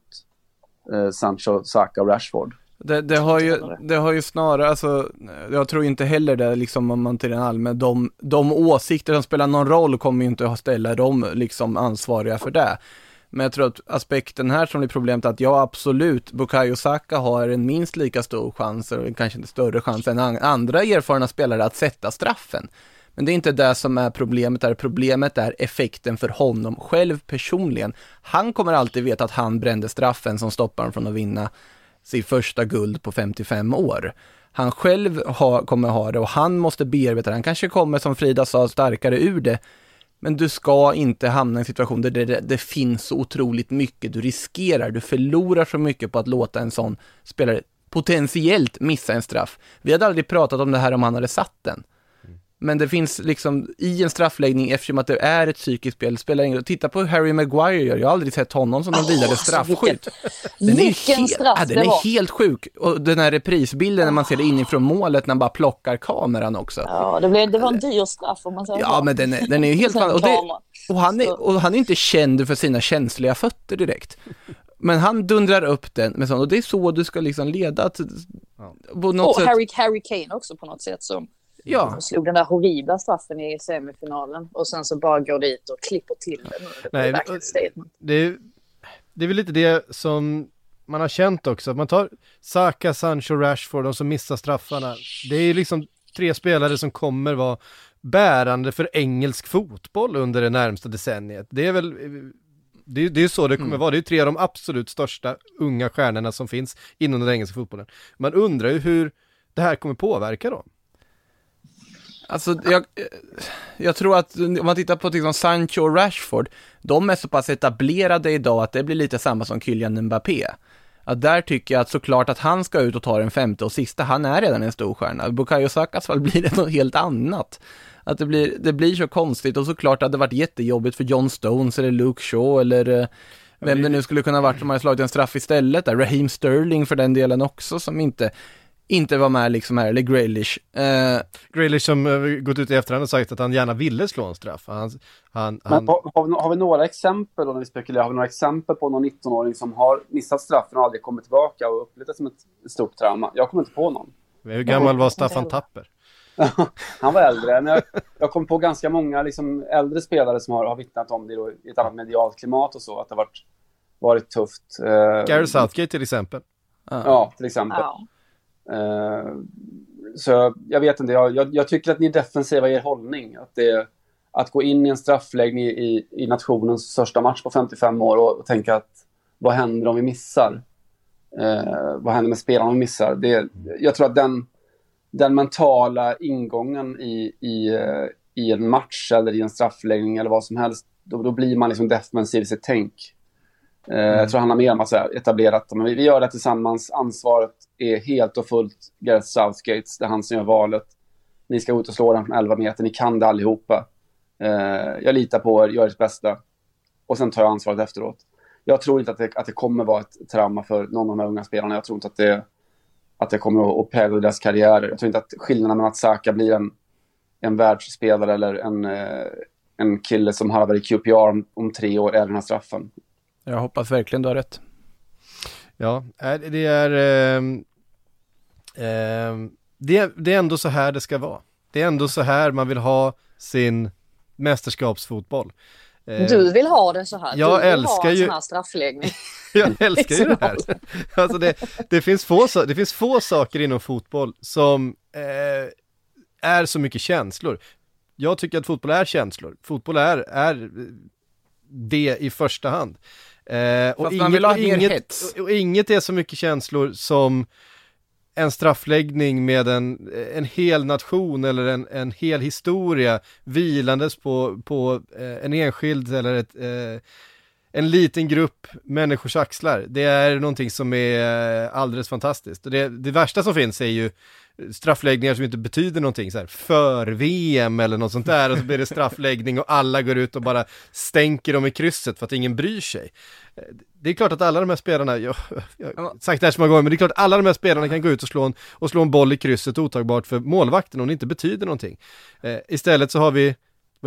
eh, Sancho, Saka och Rashford. Det, det, har ju, det har ju snarare, alltså, jag tror inte heller det, liksom om man till den allmän, de, de åsikter som spelar någon roll kommer ju inte att ställa dem liksom ansvariga för det. Men jag tror att aspekten här som blir problemet är att ja, absolut, Bukayo Saka har en minst lika stor chans, eller kanske inte större chans än andra erfarna spelare att sätta straffen. Men det är inte det som är problemet, där problemet är effekten för honom själv personligen. Han kommer alltid veta att han brände straffen som stoppar honom från att vinna sitt första guld på 55 år. Han själv ha, kommer ha det och han måste bearbeta det. Han kanske kommer, som Frida sa, starkare ur det. Men du ska inte hamna i en situation där det, det, det, finns så otroligt mycket du riskerar. Du förlorar så mycket på att låta en sån spelare potentiellt missa en straff. Vi hade aldrig pratat om det här om han hade satt den. Men det finns liksom i en straffläggning, eftersom att det är ett psykiskt spel, spelar ingen Titta på hur Harry Maguire gör, jag har aldrig sett honom som någon oh, vidare straffskytt. Den vilken är straff ja, Den är helt sjuk. Och den här reprisbilden när man ser det inifrån målet, när man bara plockar kameran också. Ja, det, blev, det var en dyr straff om man säger Ja, men den är, den är ju helt och, det, och, han är, och han är inte känd för sina känsliga fötter direkt. Men han dundrar upp den med sånt, och det är så du ska liksom leda till, ja. och sätt. Harry, Harry Kane också på något sätt som Ja. De slog den där horribla straffen i semifinalen och sen så bara går dit och klipper till det Det, Nej, det, är, det är väl lite det som man har känt också, man tar Saka, Sancho, Rashford, de som missar straffarna. Det är liksom tre spelare som kommer vara bärande för engelsk fotboll under det närmsta decenniet. Det är väl det är, det är så det kommer mm. vara, det är tre av de absolut största unga stjärnorna som finns inom den engelska fotbollen. Man undrar ju hur det här kommer påverka dem. Alltså, jag, jag tror att om man tittar på liksom Sancho och Rashford, de är så pass etablerade idag att det blir lite samma som Kylian Mbappé. Att där tycker jag att såklart att han ska ut och ta den femte och sista, han är redan en stor stjärna. Bukayo Sakas fall blir det något helt annat. Att det blir, det blir så konstigt och såklart hade det varit jättejobbigt för John Stones eller Luke Shaw eller eh, vem det nu skulle kunna varit som hade slagit en straff istället där. Raheem Sterling för den delen också som inte inte var med liksom här, eller Graylish. Uh, Graylish som uh, gått ut i efterhand och sagt att han gärna ville slå en straff. Han, han, han... Men, har, vi, har, vi, några exempel, då när vi spekulerar, har vi några exempel på någon 19-åring som har missat straffen och aldrig kommit tillbaka och upplevt det som ett stort trauma? Jag kommer inte på någon. Hur gammal var Staffan Tapper? han var äldre. Men jag, jag kom på ganska många liksom, äldre spelare som har, har vittnat om det då, i ett annat medialt klimat och så, att det har varit, varit tufft. Uh, Gary Southgate till exempel. Ja, till exempel. Ja. Eh, så jag vet inte, jag, jag, jag, tycker att ni är defensiva i er hållning. Att, det, att gå in i en straffläggning i, i nationens största match på 55 år och, och tänka att vad händer om vi missar? Eh, vad händer med spelarna om vi missar? Det, jag tror att den, den mentala ingången i, i, eh, i en match eller i en straffläggning eller vad som helst, då, då blir man liksom defensiv i sitt tänk. Mm. Jag tror det handlar mer om att säga, etablerat, men vi, vi gör det tillsammans, ansvaret är helt och fullt Gareth Southgates, det är han som gör valet. Ni ska ut och slå den från 11 meter, ni kan det allihopa. Uh, jag litar på er, gör ert bästa. Och sen tar jag ansvaret efteråt. Jag tror inte att det, att det kommer vara ett trauma för någon av de här unga spelarna. Jag tror inte att det, att det kommer att, att prägla deras karriärer. Jag tror inte att skillnaden mellan att Saka blir en, en världsspelare eller en, uh, en kille som harvar i QPR om, om tre år är den här straffen. Jag hoppas verkligen du har rätt. Ja, det är, eh, eh, det är, det är ändå så här det ska vara. Det är ändå så här man vill ha sin mästerskapsfotboll. Eh, du vill ha det så här? Jag du älskar ha en ju... sån här straffläggning? jag älskar ju det här. alltså det, det, finns få, det finns få saker inom fotboll som eh, är så mycket känslor. Jag tycker att fotboll är känslor. Fotboll är, är det i första hand. Eh, och, inget, och, inget, och inget är så mycket känslor som en straffläggning med en, en hel nation eller en, en hel historia vilandes på, på eh, en enskild eller ett, eh, en liten grupp människors axlar. Det är någonting som är eh, alldeles fantastiskt. Det, det värsta som finns är ju straffläggningar som inte betyder någonting, så här, för VM eller något sånt där, och så blir det straffläggning och alla går ut och bara stänker dem i krysset för att ingen bryr sig. Eh, det är klart att alla de här spelarna, jag, jag har sagt det här så många gånger, men det är klart att alla de här spelarna kan gå ut och slå en, och slå en boll i krysset otagbart för målvakten om det inte betyder någonting. Eh, istället så har vi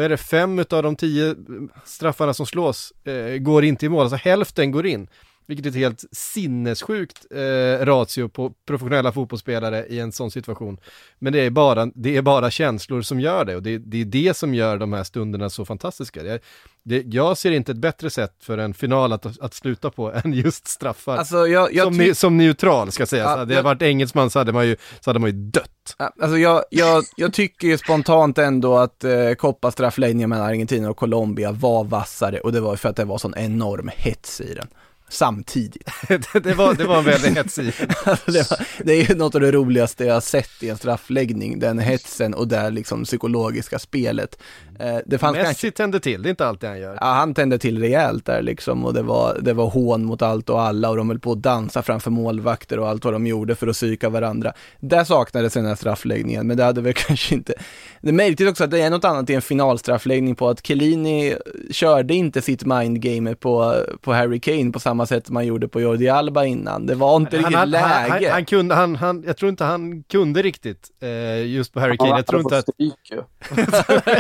vad är det, fem av de tio straffarna som slås eh, går inte i mål, alltså hälften går in. Vilket är ett helt sinnessjukt eh, ratio på professionella fotbollsspelare i en sån situation. Men det är bara, det är bara känslor som gör det och det, det är det som gör de här stunderna så fantastiska. Det, det, jag ser inte ett bättre sätt för en final att, att sluta på än just straffar. Alltså, jag, jag som, ni, som neutral ska sägas. Ja, hade jag varit engelsman så hade man ju, så hade man ju dött. Alltså jag, jag, jag tycker ju spontant ändå att eh, Koppas straffläggningen mellan Argentina och Colombia var vassare och det var för att det var sån enorm hets i den samtidigt. det, var, det var en väldigt hetsig. alltså det, det är ju något av det roligaste jag har sett i en straffläggning, den hetsen och det liksom psykologiska spelet. Eh, det fanns Messi kanske... tände till, det är inte alltid han gör. Ja, han tände till rejält där liksom och det var, det var hån mot allt och alla och de höll på att dansa framför målvakter och allt vad de gjorde för att psyka varandra. Det saknades den här straffläggningen, men det hade väl kanske inte... Det är möjligt också att det är något annat i en finalstraffläggning på att Chiellini körde inte sitt mindgame på, på Harry Kane på samma sätt som man gjorde på Jordi Alba innan. Det var inte riktigt läge. Han, han, han, kunde, han, han, jag tror inte han kunde riktigt eh, just på Harry Kane. Jag tror inte att...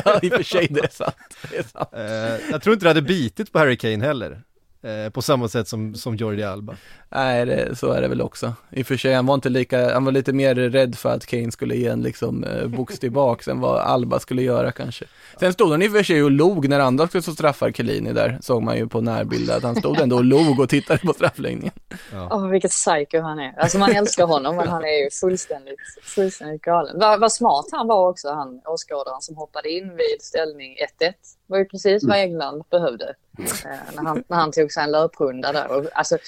ja, i och för sig, det är sant. Det är sant. Eh, jag tror inte det hade bitit på Harry Kane heller. Eh, på samma sätt som, som Jordi Alba. Nej, det, så är det väl också. I och för sig, han var inte lika, han var lite mer rädd för att Kane skulle ge en liksom eh, box tillbaks än vad Alba skulle göra kanske. Sen stod han i och för sig och log när andra skulle så straffar Chiellini där, såg man ju på närbild att han stod ändå och log och tittade på straffläggningen. Ja. Oh, vilket psycho han är. Alltså man älskar honom, men han är ju fullständigt, fullständigt galen. Vad, vad smart han var också, han åskådaren som hoppade in vid ställning 1-1. var ju precis vad mm. England behövde eh, Eh, när, han, när han tog sig en löprunda där. Och, alltså,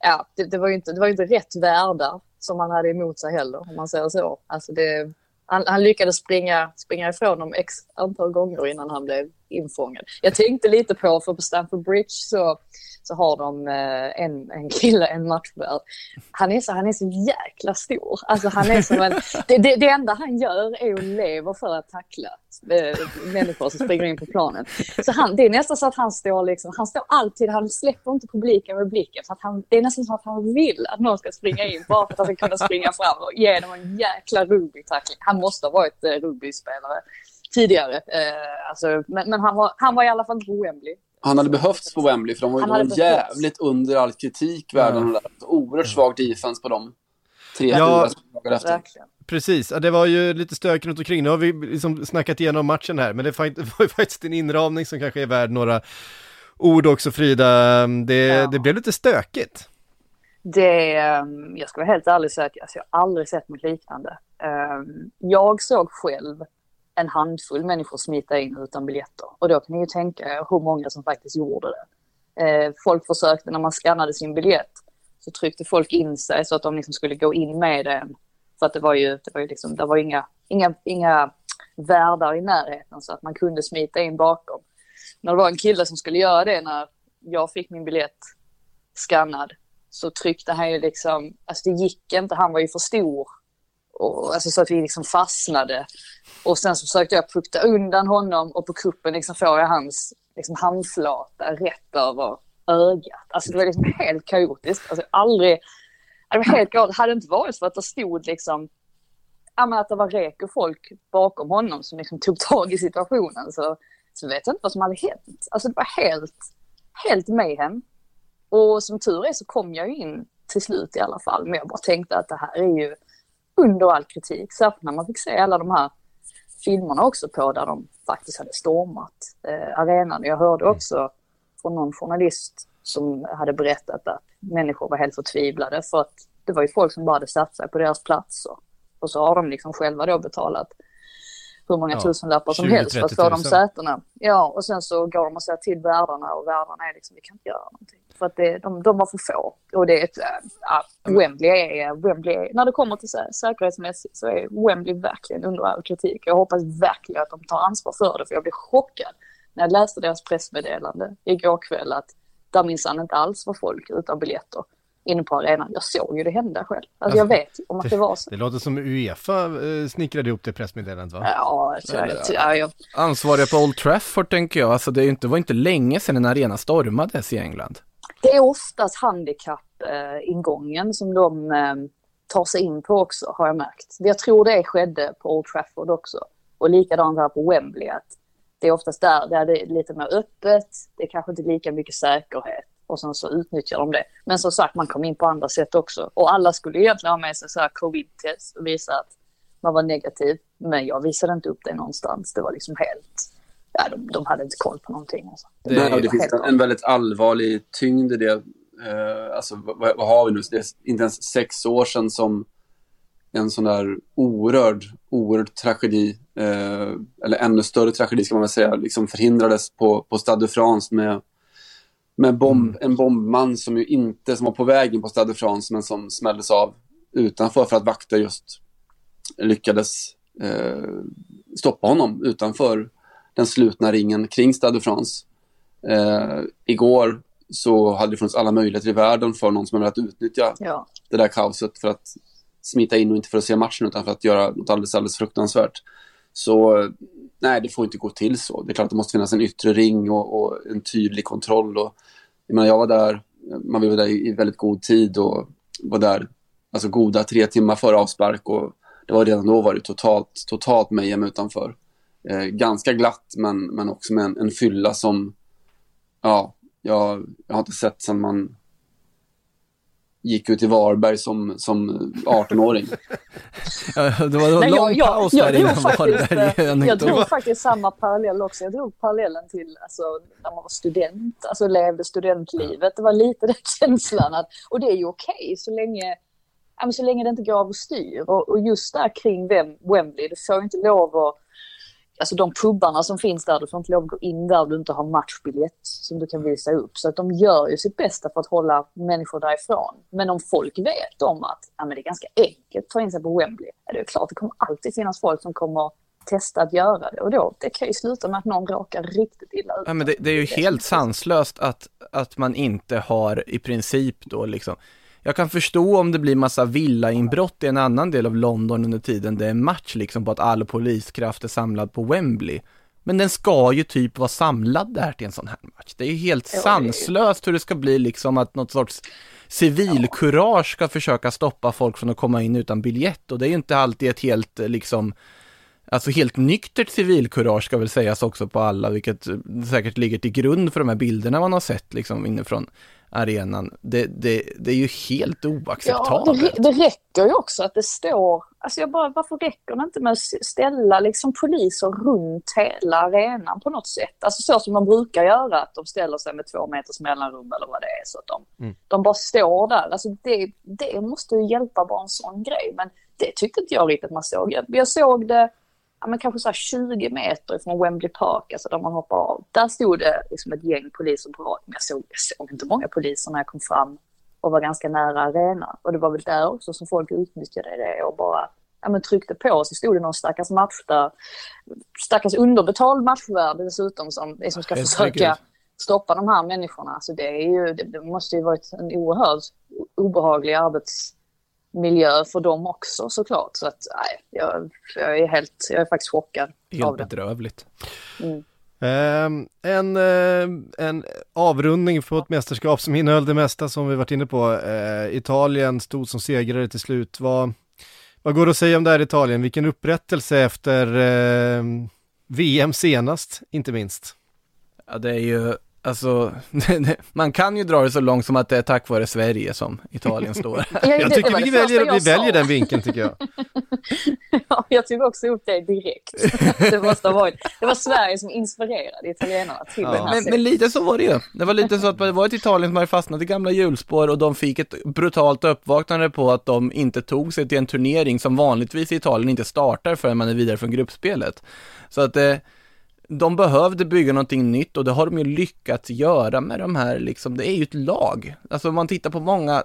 ja, det, det, var ju inte, det var inte rätt världar som han hade emot sig heller, om man säger så. Alltså det, han, han, lyckades springa, springa ifrån dem x antal gånger innan han blev infångad. Jag tänkte lite på, för på Stamford Bridge så så har de eh, en, en kille, en matchvärd. Han är, så, han är så jäkla stor. Alltså han är som en, det, det, det enda han gör är att leva för att tackla eh, människor som springer in på planen. Så han, det är nästan så att han står liksom, han står alltid, han släpper inte publiken med blicken. Så att han, det är nästan så att han vill att någon ska springa in bara för att han ska kunna springa fram och ge dem en jäkla rugbytackling. Han måste ha varit eh, rugbyspelare tidigare. Eh, alltså, men, men han, var, han var i alla fall inte Wembley. Han hade behövts på Wembley för de var ju jävligt under all kritik världen. Ja. Oerhört svag defense på dem. Tre, ja, fyra efter. Precis, det var ju lite stök runt omkring. Nu har vi liksom snackat igenom matchen här, men det var ju faktiskt en inramning som kanske är värd några ord också Frida. Det, ja. det blev lite stökigt. Det, ehm, jag ska vara helt ärlig och säga att alltså, jag har aldrig sett något liknande. Ehm, jag såg själv en handfull människor smita in utan biljetter. Och då kan ni ju tänka er hur många som faktiskt gjorde det. Eh, folk försökte, när man skannade sin biljett, så tryckte folk in sig så att de liksom skulle gå in med den. För att det var ju, det var ju liksom, det var inga, inga, inga värdar i närheten så att man kunde smita in bakom. När det var en kille som skulle göra det när jag fick min biljett skannad så tryckte han ju liksom, alltså det gick inte, han var ju för stor och, alltså så att vi liksom fastnade. Och sen så försökte jag pukta undan honom och på kuppen liksom får jag hans liksom handflata rätt över ögat. Alltså det var liksom helt kaotiskt. Alltså aldrig... Det var helt galet. Hade det inte varit för att det stod liksom... Ja men att det var rek och folk bakom honom som liksom tog tag i situationen så, så vet jag inte vad som hade hänt. Alltså det var helt, helt mayhem. Och som tur är så kom jag in till slut i alla fall. Men jag bara tänkte att det här är ju under all kritik. Särskilt när man fick se alla de här filmerna också på där de faktiskt hade stormat eh, arenan. Jag hörde mm. också från någon journalist som hade berättat att människor var helt förtvivlade för att det var ju folk som bara hade satt sig på deras platser. Och så har de liksom själva då betalat hur många ja, tusenlappar som helst för att få de sätena. Ja, och sen så går de och säger till värdarna och värdarna är liksom, vi kan inte göra någonting. För att det, de, de var för få. Och det är ett, äh, Wembley är, Wembley är, när det kommer till säkerhetsmässigt så är Wembley verkligen under all kritik. Jag hoppas verkligen att de tar ansvar för det, för jag blev chockad när jag läste deras pressmeddelande igår kväll att där minsann inte alls var folk utan biljetter inne på arenan. Jag såg ju det hända själv. Alltså jag vet om att det var så. Det låter som Uefa eh, snickrade ihop det pressmeddelandet va? Ja, jag, ja, jag, Ansvariga på Old Trafford tänker jag, alltså inte, det var inte länge sedan en arena stormades i England det är oftast handikappingången som de eh, tar sig in på också, har jag märkt. Jag tror det skedde på Old Trafford också. Och likadant här på Wembley, att det är oftast där, där det är lite mer öppet, det är kanske inte lika mycket säkerhet och sen så utnyttjar de det. Men som sagt, man kom in på andra sätt också. Och alla skulle egentligen ha med sig så här covid-test och visa att man var negativ. Men jag visade inte upp det någonstans. Det var liksom helt, ja de, de hade inte koll på någonting. Alltså. Det- Nej, det finns helt en, en väldigt allvarlig tyngd i det. Eh, alltså, vad, vad har vi nu? Det är inte ens sex år sedan som en sån där orörd, oerhörd tragedi, eh, eller ännu större tragedi ska man väl säga, liksom förhindrades på, på Stade de France med, med bomb, en bombman som ju inte, som var på väg in på Stade de France men som smälldes av utanför för att vakter just lyckades eh, stoppa honom utanför den slutna ringen kring Stade de France. Eh, igår så hade det funnits alla möjligheter i världen för någon som hade velat utnyttja Ja. det där kaoset för att smita in och inte för att se matchen utan för att göra något alldeles, alldeles fruktansvärt. Så nej, det får inte gå till så. Det är klart att det måste finnas en yttre ring och, och en tydlig kontroll. Och, jag, menar, jag var där, man vara där i, i väldigt god tid och var där alltså goda tre timmar före avspark och det var redan då var det totalt, totalt mejem utanför. Eh, ganska glatt men, men också med en, en fylla som, ja, jag, jag har inte sett sedan man gick ut i Varberg som, som 18-åring. Ja, det var Nej, lång paus där innan faktiskt, Varberg. jag drog faktiskt samma parallell också. Jag drog parallellen till alltså, när man var student, alltså levde studentlivet. Det var lite den känslan att, och det är ju okej så länge ja, men så länge det inte går överstyr. Och, och just där kring Wem, Wembley, du får inte lov att Alltså de pubbarna som finns där, du får inte lov att gå in där om du inte har matchbiljett som du kan visa upp. Så att de gör ju sitt bästa för att hålla människor därifrån. Men om folk vet om att ja, men det är ganska enkelt att ta in sig på Wembley, ja, det är klart det kommer alltid finnas folk som kommer testa att göra det. Och då, det kan ju sluta med att någon råkar riktigt illa ut. Ja, men det, det är ju helt sanslöst att, att man inte har i princip då liksom jag kan förstå om det blir massa villainbrott i en annan del av London under tiden det är match liksom på att all poliskraft är samlad på Wembley. Men den ska ju typ vara samlad där till en sån här match. Det är ju helt sanslöst hur det ska bli liksom att något sorts civilkurage ska försöka stoppa folk från att komma in utan biljett och det är ju inte alltid ett helt liksom Alltså helt nyktert civilkurage ska väl sägas också på alla, vilket säkert ligger till grund för de här bilderna man har sett liksom inifrån arenan. Det, det, det är ju helt Ja, det, oacceptabelt. det räcker ju också att det står, alltså jag bara, varför räcker det inte med att ställa liksom poliser runt hela arenan på något sätt? Alltså så som de brukar göra, att de ställer sig med två meters mellanrum eller vad det är, så att de, Mm. de bara står där. Alltså det, det måste ju hjälpa bara en sån grej, men det tyckte inte jag riktigt man såg. Jag, jag såg det, ja, men kanske så här 20 meter från Wembley Park, alltså där man hoppar av. Där stod det liksom ett gäng poliser på rad, men jag såg, jag såg inte många poliser när jag kom fram och var ganska nära arenan. Och det var väl där också som folk utnyttjade det och bara ja, men tryckte på. Så stod det någon stackars match där, stackars underbetald matchvärd dessutom som, som ska försöka stoppa de här människorna. Så det, är ju, det, måste ju varit en oerhört obehaglig arbetsmiljö för dem också såklart. Så att nej, jag, jag är helt, jag är faktiskt chockad av Helt det. bedrövligt. Ehm, en, eh, en avrundning på ett mästerskap som innehöll det mesta som vi varit inne på. Eh, Italien stod som segrare till slut. Vad, vad går det att säga om det här Italien? Vilken upprättelse efter eh, VM senast, inte minst. Ja, det är ju, alltså, man kan ju dra det så långt som att det är tack vare Sverige som Italien står. Det- Jag det tycker vi det väljer, vi väljer den vinkeln tycker jag. Ja, jag tog också upp det direkt. Det måste ha varit, det var Sverige som inspirerade italienarna till Ja. den här Men, men lite så var det ju. Det var lite så att det var ett Italien som hade fastnat i gamla hjulspår och de fick ett brutalt uppvaknande på att de inte tog sig till en turnering som vanligtvis i Italien inte startar förrän man är vidare från gruppspelet. Så att eh, de behövde bygga någonting nytt och det har de ju lyckats göra med de här liksom, det är ju ett lag. Alltså om man tittar på många,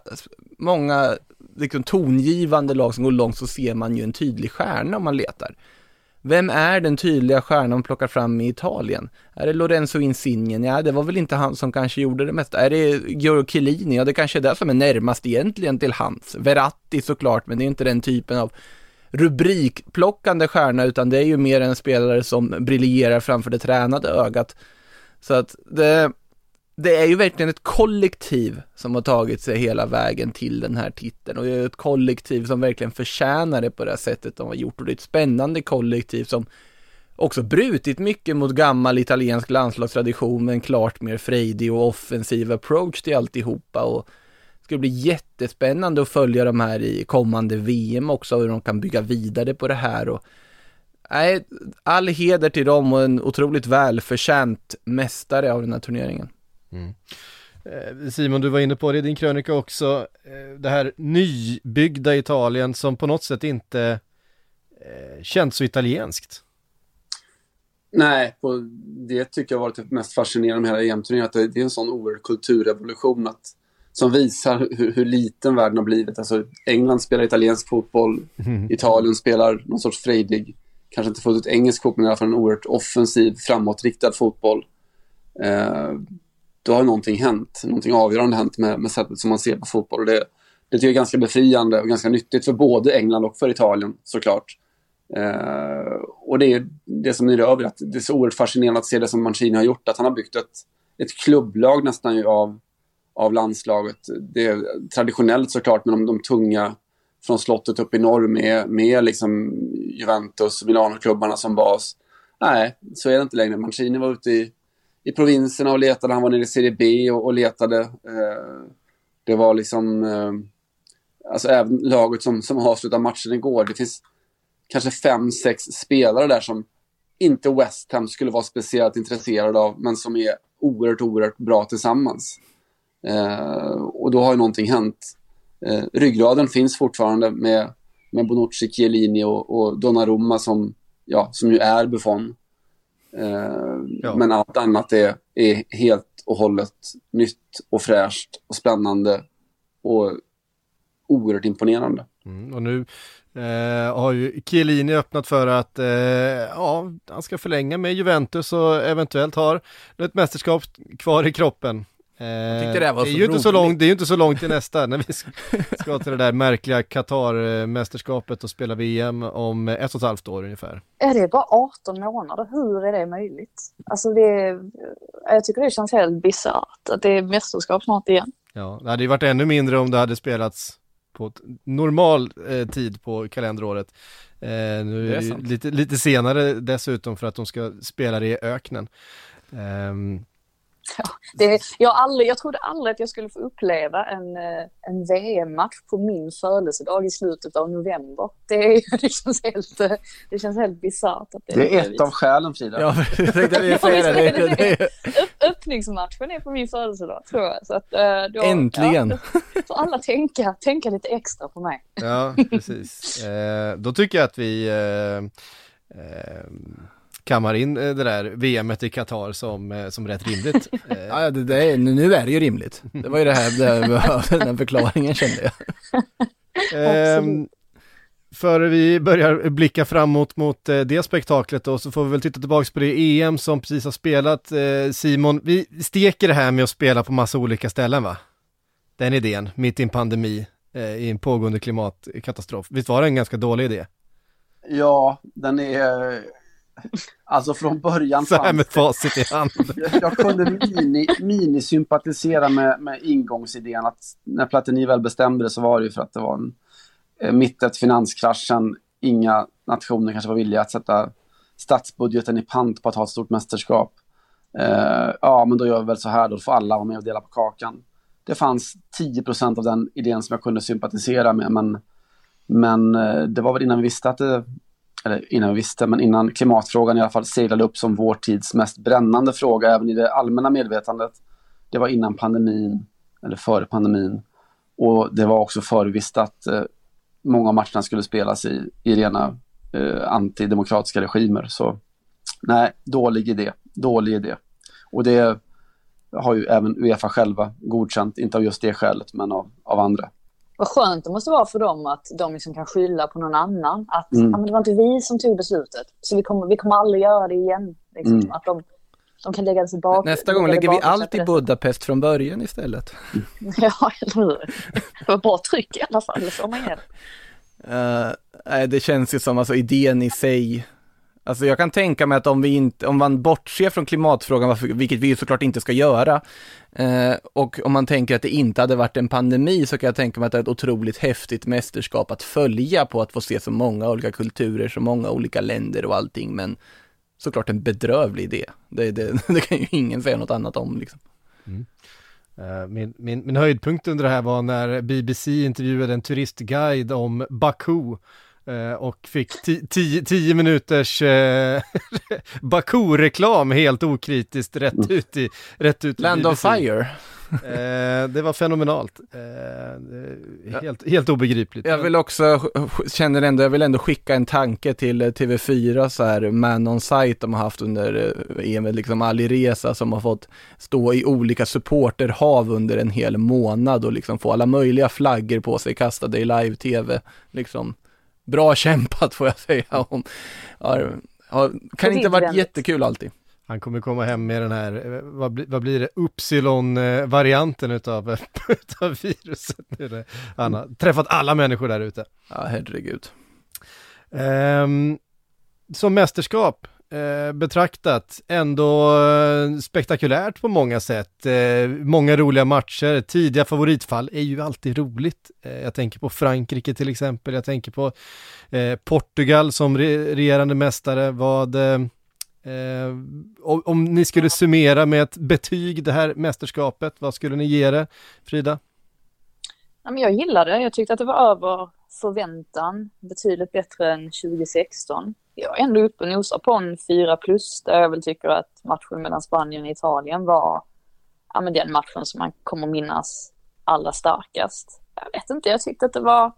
många liksom tongivande lag som går långt så ser man ju en tydlig stjärna om man letar. Vem är den tydliga stjärnan man plockar fram i Italien? Är det Lorenzo Insigne? Ja, det var väl inte han som kanske gjorde det mesta. Är det Giorgio Chiellini? Ja, det kanske är det som är närmast egentligen till hans. Verratti såklart, men det är inte den typen av rubrikplockande stjärna, utan det är ju mer en spelare som briljerar framför det tränade ögat. Så att det, det är ju verkligen ett kollektiv som har tagit sig hela vägen till den här titeln och det är ett kollektiv som verkligen förtjänar det på det här sättet de har gjort och det är ett spännande kollektiv som också brutit mycket mot gammal italiensk landslagstradition med en klart mer frejdig och offensiv approach till alltihopa och ska bli jättespännande att följa de här i kommande VM också, hur de kan bygga vidare på det här och nej, all heder till dem och en otroligt välförtjänt mästare av den här turneringen. Mm. Eh, Simon, du var inne på det i din krönika också, eh, det här nybyggda Italien som på något sätt inte eh, känns så italienskt. Nej, och det tycker jag har varit det mest fascinerande med hela EM-turneringen, att det är en sån oerhörd kulturrevolution att, som visar hur, hur, liten världen har blivit. Alltså, England spelar italiensk fotboll, mm. Italien spelar någon sorts frejdig, kanske inte fullt ut engelsk fotboll, men i alla fall en oerhört offensiv, framåtriktad fotboll. Eh, då har någonting hänt, någonting avgörande hänt med, med sättet som man ser på fotboll. Och det, det tycker jag är ganska befriande och ganska nyttigt för både England och för Italien såklart. Eh, och det är det som ni över, att det är så oerhört fascinerande att se det som Mancini har gjort, att han har byggt ett, ett klubblag nästan ju av, av landslaget. Det är traditionellt såklart med de, de tunga från slottet upp i norr med, med liksom Juventus, Milano-klubbarna som bas. Nej, så är det inte längre. Mancini var ute i i provinserna och letade. Han var nere i Serie B och, och letade. Eh, det var liksom... Eh, alltså även laget som, som avslutade matchen igår. Det finns kanske fem, sex spelare där som inte West Ham skulle vara speciellt intresserade av, men som är oerhört, oerhört bra tillsammans. Eh, och då har ju någonting hänt. Eh, ryggraden finns fortfarande med, med Bonucci, Chiellini och, och Donnarumma som, ja, som ju är Buffon. Eh, ja. Men allt annat är, är helt och hållet nytt och fräscht och spännande och oerhört imponerande. Mm, och nu eh, har ju Chiellini öppnat för att eh, ja, han ska förlänga med Juventus och eventuellt har ett mästerskap kvar i kroppen. Jag det, var det, är ju inte så långt, det är ju inte så långt till nästa, när vi ska till det där märkliga Qatar-mästerskapet och spela VM om ett och ett halvt år ungefär. Är det bara 18 månader? Hur är det möjligt? Alltså det, jag tycker det känns helt bisarrt att det är mästerskap snart igen. Ja, det hade ju varit ännu mindre om det hade spelats på normal eh, tid på kalenderåret. Eh, nu är det lite, lite senare dessutom för att de ska spela det i öknen. Um, Ja, det, jag, aldrig, jag trodde aldrig att jag skulle få uppleva en, eh, en VM-match på min födelsedag i slutet av november. Det, det känns helt, eh, det känns helt bisarrt. det, det är ett av skälen Frida. Ja, jag tänkte säga det. det, det. Öppningsmatchen är på min födelsedag tror jag. Så att, eh, då, Äntligen! Ja, får alla tänka, tänka lite extra på mig. Ja, precis. Eh, då tycker jag att vi eh, eh, kammar in eh, det där VMet i Qatar som, eh, som rätt rimligt. ja, det, det är, nu är det ju rimligt. Det var ju det här, det, den förklaringen kände jag. ehm, före vi börjar blicka framåt mot eh, det spektaklet då, så får vi väl titta tillbaka på det EM som precis har spelat. Simon, vi steker det här med att spela på massa olika ställen va? Den idén, mitt i en pandemi, i en pågående klimatkatastrof. Visst var det en ganska dålig idé? Ja, den är Alltså från början Så här med facit i hand. jag kunde mini, mini-sympatisera med, med ingångsidén att när Platini väl bestämde det så var det ju för att det var en, eh, mitt ett finanskraschen, inga nationer kanske var villiga att sätta statsbudgeten i pant på att ha ett stort mästerskap. Eh, ja, men då gör vi väl så här, då får alla vara med och dela på kakan. Det fanns 10% av den idén som jag kunde sympatisera med, men, men eh, det var väl innan vi visste att det eller innan vi visste, men innan klimatfrågan i alla fall seglade upp som vår tids mest brännande fråga även i det allmänna medvetandet. Det var innan pandemin, eller före pandemin. Och det var också förvisst att eh, många av matcherna skulle spelas i, i rena eh, antidemokratiska regimer. Så nej, dålig idé, dålig idé. Och det har ju även Uefa själva godkänt, inte av just det skälet, men av, av andra vad skönt det måste vara för dem att de liksom kan skylla på någon annan. Att mm. ja, men det var inte vi som tog beslutet, så vi kommer, vi kommer aldrig göra det igen. Liksom. Mm. Att de, de kan lägga det tillbaka. Nästa gång lägger vi allt i Budapest från början istället. ja, eller hur? Det var bra tryck i alla fall, det får man ge uh, det känns ju som alltså idén i sig Alltså jag kan tänka mig att om vi inte, om man bortser från klimatfrågan, vilket vi ju såklart inte ska göra, eh, och om man tänker att det inte hade varit en pandemi så kan jag tänka mig att det är ett otroligt häftigt mästerskap att följa på att få se så många olika kulturer, så många olika länder och allting, men såklart en bedrövlig idé. Det, det, det kan ju ingen säga något annat om liksom. Mm. Eh, min, min, min höjdpunkt under det här var när BBC intervjuade en turistguide om Baku och fick tio minuters eh, Baku-reklam helt okritiskt rätt mm. ut i rätt ut Land of Fire. eh, det var fenomenalt. Eh, helt, helt obegripligt. Jag vill också, känner ändå, jag vill ändå skicka en tanke till TV4 så här, man on site de har haft under EM, eh, liksom Ali Reza som har fått stå i olika supporterhav under en hel månad och liksom få alla möjliga flaggor på sig kastade i live-tv. Liksom bra kämpat får jag säga. Hon har, har, kan inte ha varit jättekul alltid. Han kommer komma hem med den här, eh, vad, bli, vad blir det, Upsilon-varianten utav, utav viruset. Han har träffat alla människor där ute. Ja, herregud. Um, som mästerskap, eh, betraktat ändå eh, spektakulärt på många sätt. Eh, många roliga matcher, tidiga favoritfall är ju alltid roligt. Eh, jag tänker på Frankrike till exempel, jag tänker på eh, Portugal som re regerande mästare. Vad, eh, eh om, om ni skulle summera med ett betyg det här mästerskapet, vad skulle ni ge det, Frida? Jag gillade det, jag tyckte att det var över förväntan, betydligt bättre än 2016 jag är ändå uppe och nosar på en 4 plus där jag väl tycker att matchen mellan Spanien och Italien var ja, men den matchen som man kommer minnas allra starkast. Jag vet inte, jag tyckte att det var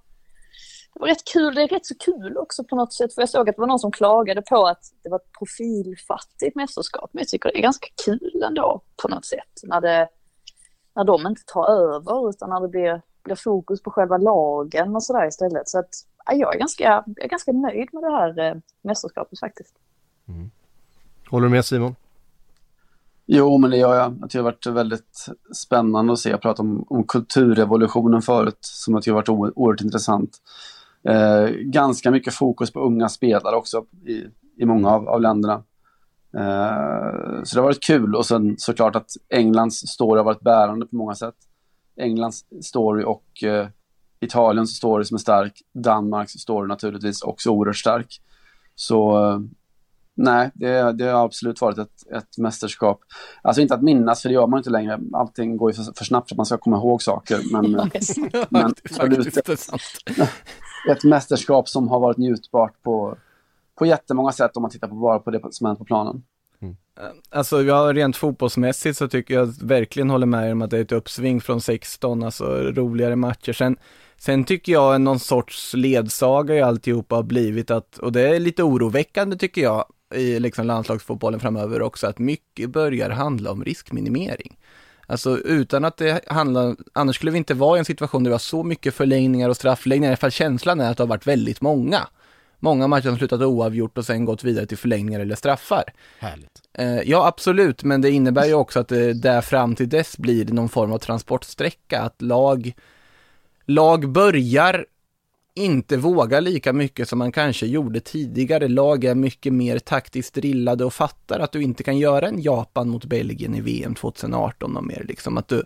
det var rätt kul, det är rätt så kul också på något sätt, för jag såg att det var någon som klagade på att det var ett profilfattigt mästerskap, men jag tycker det är ganska kul ändå på något sätt, när, det, när de inte tar över, utan när det blir, blir fokus på själva lagen och sådär istället. Så att jag är ganska, jag är ganska nöjd med det här eh, mästerskapet faktiskt. Mm. Håller du med Simon? Jo, men det gör jag. Det har varit väldigt spännande att se. Jag pratade om, om kulturrevolutionen förut, som jag tycker har varit oerhört intressant. Eh, ganska mycket fokus på unga spelare också i, i många av, av länderna. Eh, så det har varit kul och sen såklart att Englands story har varit bärande på många sätt. Englands story och eh, Italiens story som är stark, Danmarks story naturligtvis också oerhört stark. Så eh, nej, det, det har absolut varit ett, ett mästerskap. Alltså inte att minnas, för det gör man inte längre. Allting går ju för, för snabbt för att man ska komma ihåg saker. Men, men absolut ett, ett mästerskap som har varit njutbart på, på jättemånga sätt om man tittar på bara på det som hänt på planen. Mm. Alltså ja, rent fotbollsmässigt så tycker jag verkligen håller med om att det är ett uppsving från 16, alltså roligare matcher. Sen Sen tycker jag någon sorts ledsaga i alltihopa har blivit att, och det är lite oroväckande tycker jag, i liksom landslagsfotbollen framöver också, att mycket börjar handla om riskminimering. Alltså utan att det handlar, annars skulle vi inte vara i en situation där vi har så mycket förlängningar och straffläggningar, i alla fall känslan är att det har varit väldigt många. Många matcher som slutat oavgjort och sen gått vidare till förlängningar eller straffar. Härligt. Eh, ja, absolut, men det innebär ju också att det där fram till dess blir någon form av transportsträcka, att lag lag börjar inte våga lika mycket som man kanske gjorde tidigare. Lag är mycket mer taktiskt drillade och fattar att du inte kan göra en Japan mot Belgien i VM 2018 och mer liksom. Att du,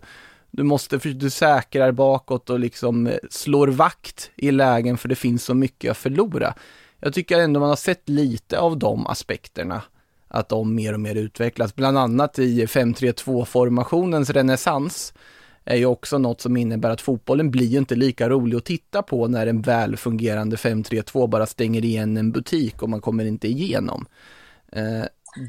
du måste, du säkrar bakåt och liksom eh, slår vakt i lägen för det finns så mycket att förlora. Jag tycker ändå man har sett lite av de aspekterna att de mer och mer utvecklas, bland annat i 5-3-2 formationens renässans är ju också något som innebär att fotbollen blir inte lika rolig att titta på när en väl fungerande 5-3-2 bara stänger igen en butik och man kommer inte igenom. Eh,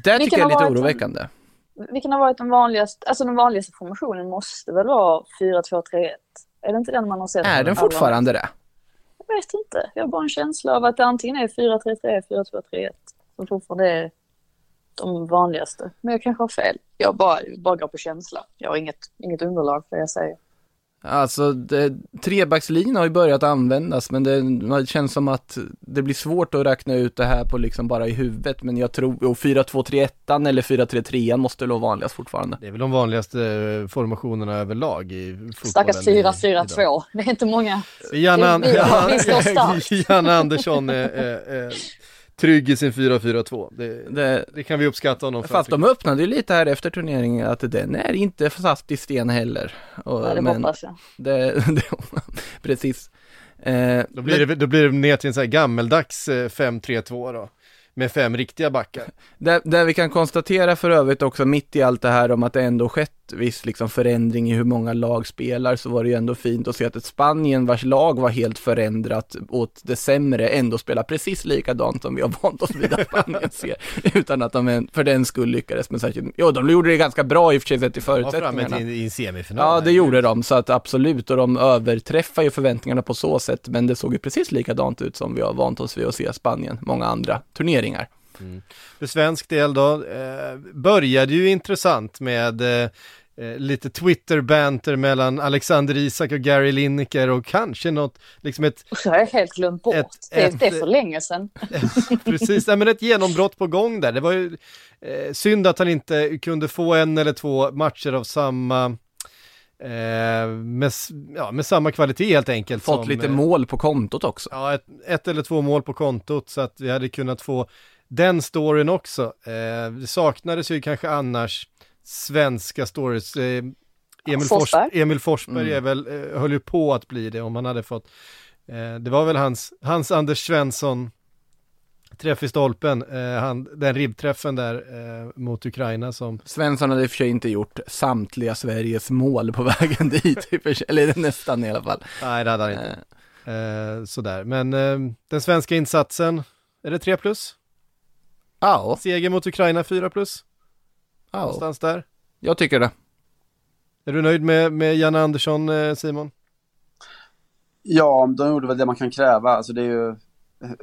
det tycker jag är lite oroväckande. En, vilken har varit den vanligaste, alltså den vanligaste formationen måste väl vara 4-2-3-1? Är det inte den man har sett? Är den fortfarande det? Jag vet inte, jag har bara en känsla av att det antingen är 4-3-3, 4-2-3-1 som fortfarande är de vanligaste. Men jag kanske har fel. Jag bara, bara går på känsla. Jag har inget, inget underlag för det jag säger. Alltså, det, trebackslinjen har ju börjat användas, men det, det känns som att det blir svårt att räkna ut det här på liksom bara i huvudet, men jag tror, och 4-2-3-1 eller 4-3-3 måste vara vanligast fortfarande. Det är väl de vanligaste eh, formationerna överlag i fotbollen. Stackars 4-4-2, det är inte många. Janne, Vi- vi- vi starkt. Janne Andersson är, är, är trygg i sin 4-4-2. Det, Det, det kan vi uppskatta honom för. fast de öppnade ju lite här efter turneringen att den är inte satt i sten heller. Och, Ja, det men hoppas jag. det, det, precis. Eh, Då blir, det, då blir det ner till en sån här gammeldags eh, 5-3-2 då. Med fem riktiga backar. Där, där vi kan konstatera för övrigt också mitt i allt det här om att det ändå skett viss liksom förändring i hur många lag spelar så var det ju ändå fint att se att ett Spanien vars lag var helt förändrat åt det sämre ändå spelar precis likadant som vi har vant oss vid att Spanien ser utan att de för den skull lyckades med särskilt, jo de gjorde det ganska bra i och för sig sett framme förutsättningarna. i en semifinal. Ja, det gjorde de, så att absolut, och de överträffar ju förväntningarna på så sätt, men det såg ju precis likadant ut som vi har vant oss vid att se Spanien, många andra turneringar. För svensk del då, eh, började ju intressant med eh, eh, lite Twitter-banter mellan Alexander Isak och Gary Lineker och kanske något, liksom ett, det har jag helt glömt bort. Ett- det, ett- det är för länge sedan. precis, nej, men ett genombrott på gång där. Det var ju eh, synd att han inte kunde få en eller två matcher av samma, eh, med, ja, med samma kvalitet helt enkelt. Fått som, lite eh, mål på kontot också. Ja, ett, ett eller två mål på kontot så att vi hade kunnat få den storyn också. Eh, det saknades ju kanske annars svenska stories. Eh, Emil, Fors, Forsberg. Emil Forsberg Mm. är väl, eh, höll ju på att bli det om han hade fått. Eh, det var väl hans, hans Anders Svensson träff i stolpen, eh, han, den ribbträffen där eh, mot Ukraina som, Svensson hade i och för sig inte gjort samtliga Sveriges mål på vägen dit, eller nästan i alla fall. nej det hade han inte. Eh, Eh, sådär, men eh, den svenska insatsen, är det 3 plus? Ja, Seger mot Ukraina 4 plus? ja, Någonstans där? jag tycker det. Är du nöjd med, med Janne Andersson, eh, Simon? Ja, de gjorde väl det man kan kräva. Alltså det är ju,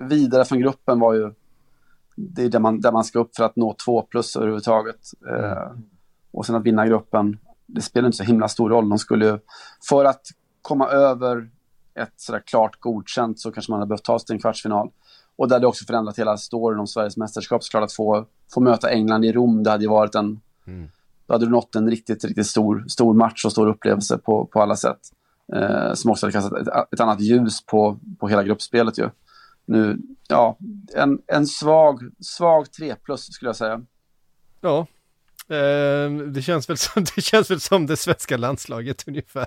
vidare från gruppen var ju, det är där man, där man ska upp för att nå två plus överhuvudtaget. Eh, och sen att vinna gruppen, det spelar inte så himla stor roll. De skulle ju, för att komma över ett sådär klart godkänt så kanske man hade behövt ta sig till en kvartsfinal. Och det hade också förändrat hela storyn om Sveriges mästerskap. Såklart att få, få möta England i Rom, det hade ju varit en, Mm. då hade du nått en riktigt, riktigt stor, stor match och stor upplevelse på, på alla sätt. Eh, som också hade kastat ett, ett annat ljus på, på hela gruppspelet ju. Nu, ja, en, en svag, svag 3 plus skulle jag säga. Ja, eh, det, känns väl som, det känns väl som det svenska landslaget ungefär.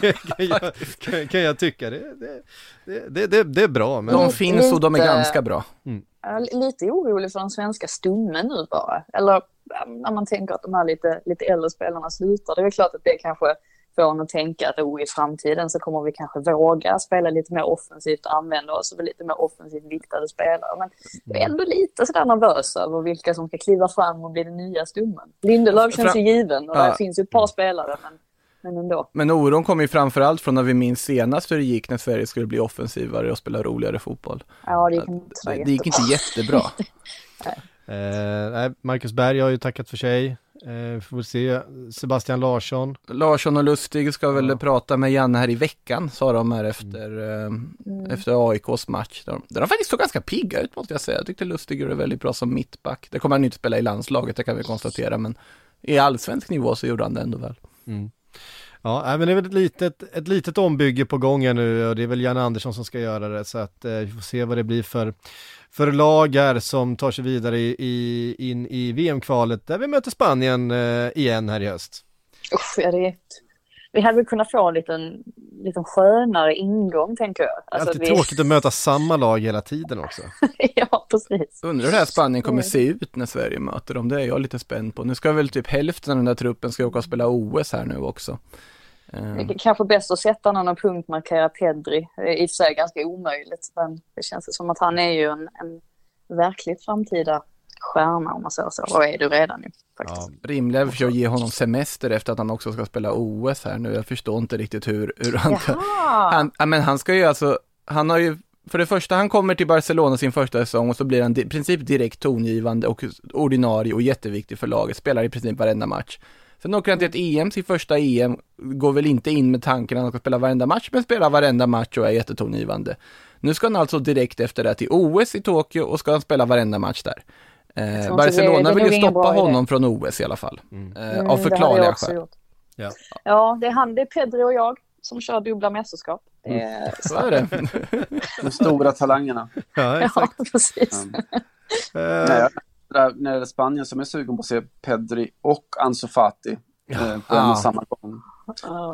kan, kan, jag, kan, kan jag tycka. Det, det, det, det, är bra, men De Lite- finns och de är ganska bra. Är lite orolig för den svenska stommen nu bara. Eller när man tänker att de här lite, lite äldre spelarna slutar. Det är väl klart att det kanske får en att tänka att oh, i framtiden så kommer vi kanske våga spela lite mer offensivt och använda oss av lite mer offensivt viktade spelare. Men jag är ändå lite sådär nervös över vilka som ska kliva fram och bli den nya stommen. Lindelöf känns ju given och Ja. där finns ju ett par spelare men, men ändå. Men oron kommer ju framförallt från när vi minns senast hur det gick när Sverige skulle bli offensivare och spela roligare fotboll. Ja, det gick inte Det, det gick inte jättebra. eh, nej, Marcus Berg har ju tackat för sig. Eh, får se Sebastian Larsson. Larsson och Lustig ska väl Ja. prata med Janne här i veckan, sa de här efter, eh, Mm. efter AIKs match. Där de, där de faktiskt såg ganska pigga ut måste jag säga. Jag tyckte Lustig gjorde väldigt bra som mittback. Det kommer han inte spela i landslaget, det kan vi konstatera, men i allsvensk nivå så gjorde han det ändå väl. Ja, nej, men det är väl ett litet, ett litet ombygge på gång här nu och det är väl Janne Andersson som ska göra det så att eh, vi får se vad det blir för, för lag här som tar sig vidare i, i, in i VM-kvalet där vi möter Spanien eh, igen här i höst. Usch, ja, det är... Vi hade väl kunnat få en liten, liten skönare ingång tänker jag. Det är Alltså, alltid vi... tråkigt att möta samma lag hela tiden också. ja, precis. Undrar hur det här Spanien kommer Mm. se ut när Sverige möter dem, det är jag lite spänd på. Nu ska väl typ hälften av den där truppen ska åka och spela OS här nu också. Det är kanske bäst att sätta någon och punktmarkera Pedri. Det är i och för sig ganska omöjligt, men det känns som att han är ju en, en verkligt framtida stjärna om man säger så. Och är du redan ju faktiskt. Ja, Rimligare för att ge honom semester efter att han också ska spela OS här nu. Jag förstår inte riktigt hur, hur han. Jaha! Han, men han ska ju alltså, han har ju, för det första han kommer till Barcelona sin första säsong och så blir han i princip direkt tongivande och ordinarie och jätteviktig för laget, spelar i princip varenda match. Sen åker han till ett EM, sitt första EM, går väl inte in med tanken att han ska spela varenda match, men spelar varenda match och är jättetongivande. Nu ska han alltså direkt efter det till OS i Tokyo och ska han spela varenda match där. Eh, Barcelona vill ju stoppa honom från OS i alla fall. Mm. Eh, av förklarliga skäl. Ja. ja, det är han, det är Pedri och jag som kör dubbla mästerskap. Det mm. så är det. De stora talangerna. Ja, exakt. ja precis. Mm. Nej, när det gäller Spanien som är sugen på att se Pedri och Ansu Fati ja. eh, på en och samma gång.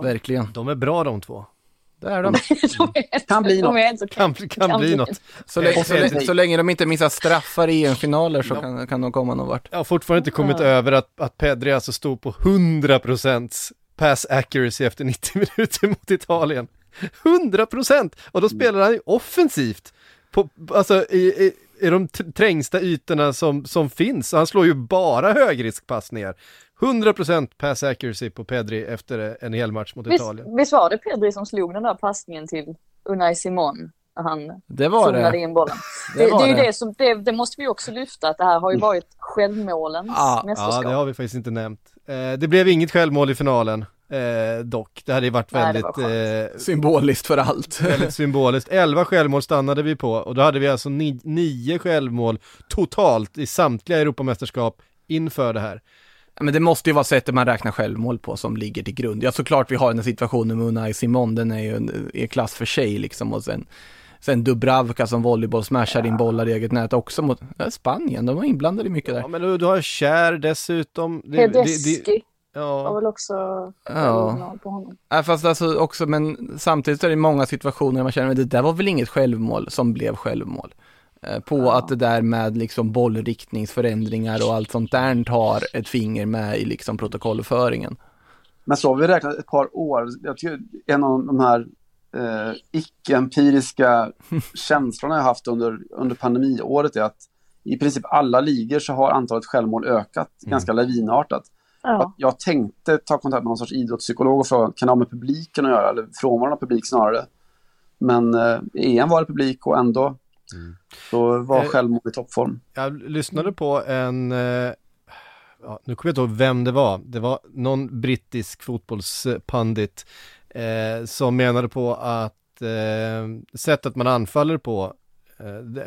Verkligen. De är bra de två. Det är de. de kan bli något. Kan, kan, kan bli något. Så länge, så, länge, så länge de inte missar straffar i EM-finaler så kan, kan de komma någon vart. Jag har fortfarande inte kommit ja. över att, att Pedri alltså stod på 100% pass accuracy efter 90 minuter mot Italien. 100% Och då spelar han ju offensivt. På, alltså i, i, i de trängsta ytorna som, som finns. Han slår ju bara högriskpassningar. 100% pass accuracy på Pedri efter en hel match mot visst, Italien. Visst var det Pedri som slog den där passningen till Unai Simon? Han det var det. in bollen. Det, det, det är det som, det, det, måste vi också lyfta, att det här har ju varit självmålens ja, mästerskap. Ja, det har vi faktiskt inte nämnt. Eh, det blev inget självmål i finalen. Eh, dock, det hade ju varit väldigt eh, symboliskt för allt. väldigt symboliskt. Elva självmål stannade vi på och då hade vi alltså ni nio självmål totalt i samtliga Europamästerskap inför det här. Men det måste ju vara sättet man räknar självmål på som ligger till grund. Ja, såklart vi har den här situationen med Unai Simon, den är ju en är klass för sig liksom och sen Sen Dubravka som volleyboll smashar ja. in bollar i eget nät också mot Spanien, de var inblandade i mycket där. Ja men du, du har Kär dessutom. Tedeschi. Ja. Var väl också ja. på honom. Ja, fast alltså också, men samtidigt är det många situationer där man känner att det där var väl inget självmål som blev självmål. Eh, på ja. att det där med liksom bollriktningsförändringar och allt sånt där tar ett finger med i liksom protokollföringen. Men så har vi räknat ett par år. Jag tycker en av de här eh, icke-empiriska känslorna jag haft under, under pandemiåret är att i princip alla ligor så har antalet självmål ökat mm. ganska lavinartat. Ja. Jag tänkte ta kontakt med någon sorts idrottspsykolog och fråga, kan det ha med publiken att göra eller frånvaron av publik snarare? Men eh, EM var det publik och ändå mm. så var eh, självmord i toppform. Jag lyssnade på en, eh, ja, nu kommer jag inte ihåg vem det var, det var någon brittisk fotbollspandit eh, som menade på att eh, sättet man anfaller på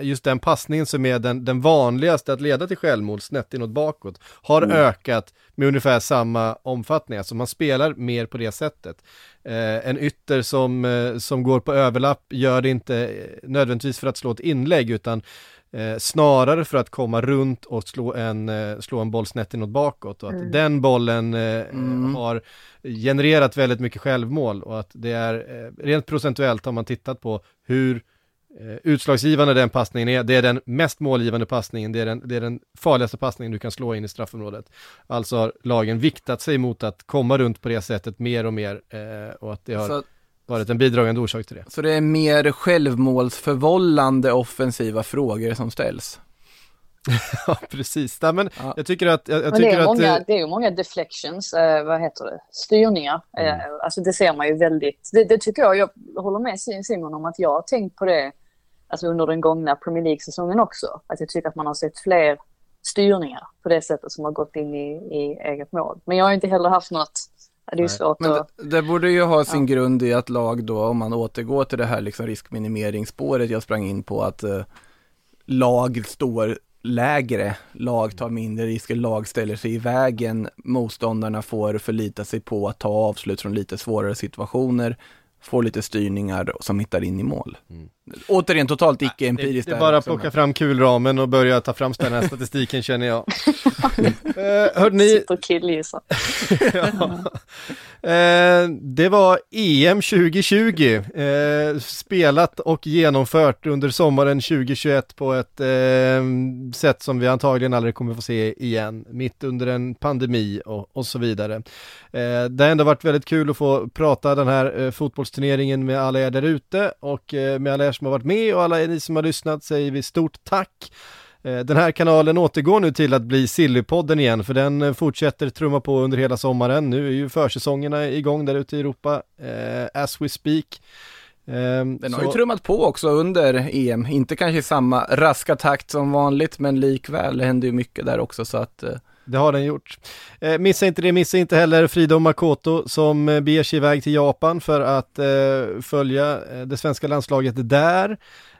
just den passningen som är den, den vanligaste att leda till självmål snett inåt bakåt har mm. ökat med ungefär samma omfattning, alltså man spelar mer på det sättet. Eh, en ytter som, eh, som går på överlapp gör det inte eh, nödvändigtvis för att slå ett inlägg utan eh, snarare för att komma runt och slå en, eh, slå en boll snett inåt bakåt och att mm. den bollen mm. har genererat väldigt mycket självmål och att det är rent procentuellt har man tittat på hur Eh, utslagsgivande den passningen är, det är den mest målgivande passningen, det är den, det är den farligaste passningen du kan slå in i straffområdet. Alltså har lagen viktat sig mot att komma runt på det sättet mer och mer eh, och att det har så, varit en bidragande orsak till det. Så det är mer självmålsförvållande offensiva frågor som ställs? ja, precis. Ja, men ja. jag tycker att... Jag, jag tycker det, är många, att, det är många deflections, eh, vad heter det, styrningar. Mm. Eh, alltså det ser man ju väldigt, det, det, tycker jag, jag håller med Simon om att jag har tänkt på det alltså under den gångna Premier League-säsongen också. Att jag tycker att man har sett fler styrningar på det sättet som har gått in i, i eget mål. Men jag har inte heller haft något det är svårt Men att... det, det, borde ju ha sin ja. grund i att lag då, om man återgår till det här liksom riskminimeringsspåret jag sprang in på, att eh, lag står lägre, lag tar mindre risker, lag ställer sig i vägen, motståndarna får förlita sig på att ta avslut från lite svårare situationer, får lite styrningar som hittar in i mål. Mm. Återigen totalt icke-empiriskt. Det, det är bara att plocka fram kulramen och börja ta fram den här statistiken känner jag. eh, hörde ni? Sitter och killgissar. ja. eh, det var EM 2020, eh, spelat och genomfört under sommaren 2021 på ett eh, sätt som vi antagligen aldrig kommer få se igen, mitt under en pandemi och, och så vidare. Eh, det har ändå varit väldigt kul att få prata den här eh, fotbollsturneringen med alla er där ute och eh, med alla er som har varit med och alla ni som har lyssnat säger vi stort tack. Eh, den här kanalen återgår nu till att bli Sillypodden igen för den eh, fortsätter trumma på under hela sommaren. Nu är ju försäsongerna igång där ute i Europa, eh, as we speak. Um, den har så... ju trummat på också under EM, inte kanske i samma raska takt som vanligt men likväl, händer ju mycket där också så att det har den gjort. Eh, missa inte det, missa inte heller Frida och Makoto som eh, beger sig iväg till Japan för att eh, följa eh, det svenska landslaget där.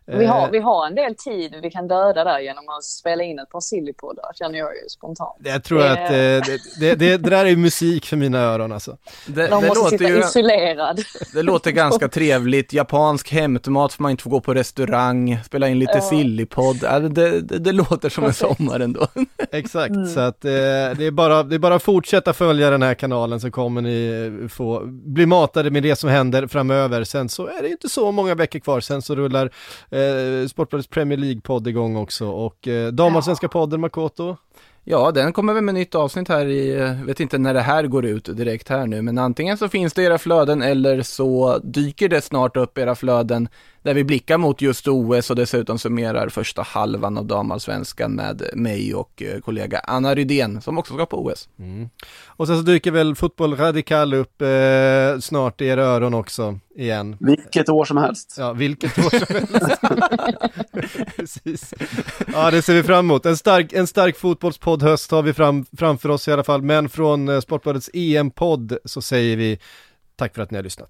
Vi har, Eh, vi har en del tid vi kan döda där genom att spela in ett par sillypoddar, känner jag ju spontant. Jag tror att eh, det, det, det, det där är musik för mina öron alltså. Det, De det, måste låter sitta ju, isolerad. det låter ganska trevligt. Japansk hämtmat får man inte få gå på restaurang, spela in lite Ja. sillypodd. Det, det, det låter som en sommar ändå. Exakt, Mm. så att eh, det, är bara, det är bara att fortsätta följa den här kanalen så kommer ni få bli matade med det som händer framöver. Sen så är det inte så många veckor kvar, sen så rullar eh, Sportbladets Premier League-podd igång också och eh, Damallsvenska podden Makoto. Ja, den kommer väl med nytt avsnitt här i, eh, vet inte när det här går ut direkt här nu, men antingen så finns det i era flöden eller så dyker det snart upp i era flöden där vi blickar mot just OS och dessutom summerar första halvan av damallsvenskan med mig och eh, kollega Anna Rydén som också ska på OS. Mm. Och sen så dyker väl Fotboll Radikal upp eh, snart i era öron också igen. Vilket år som helst. Ja, vilket år som helst. Precis. Ja, det ser vi fram emot. En stark, en stark fotbollspoddhöst har vi fram, framför oss i alla fall, men från eh, Sportbladets EM-podd så säger vi tack för att ni har lyssnat.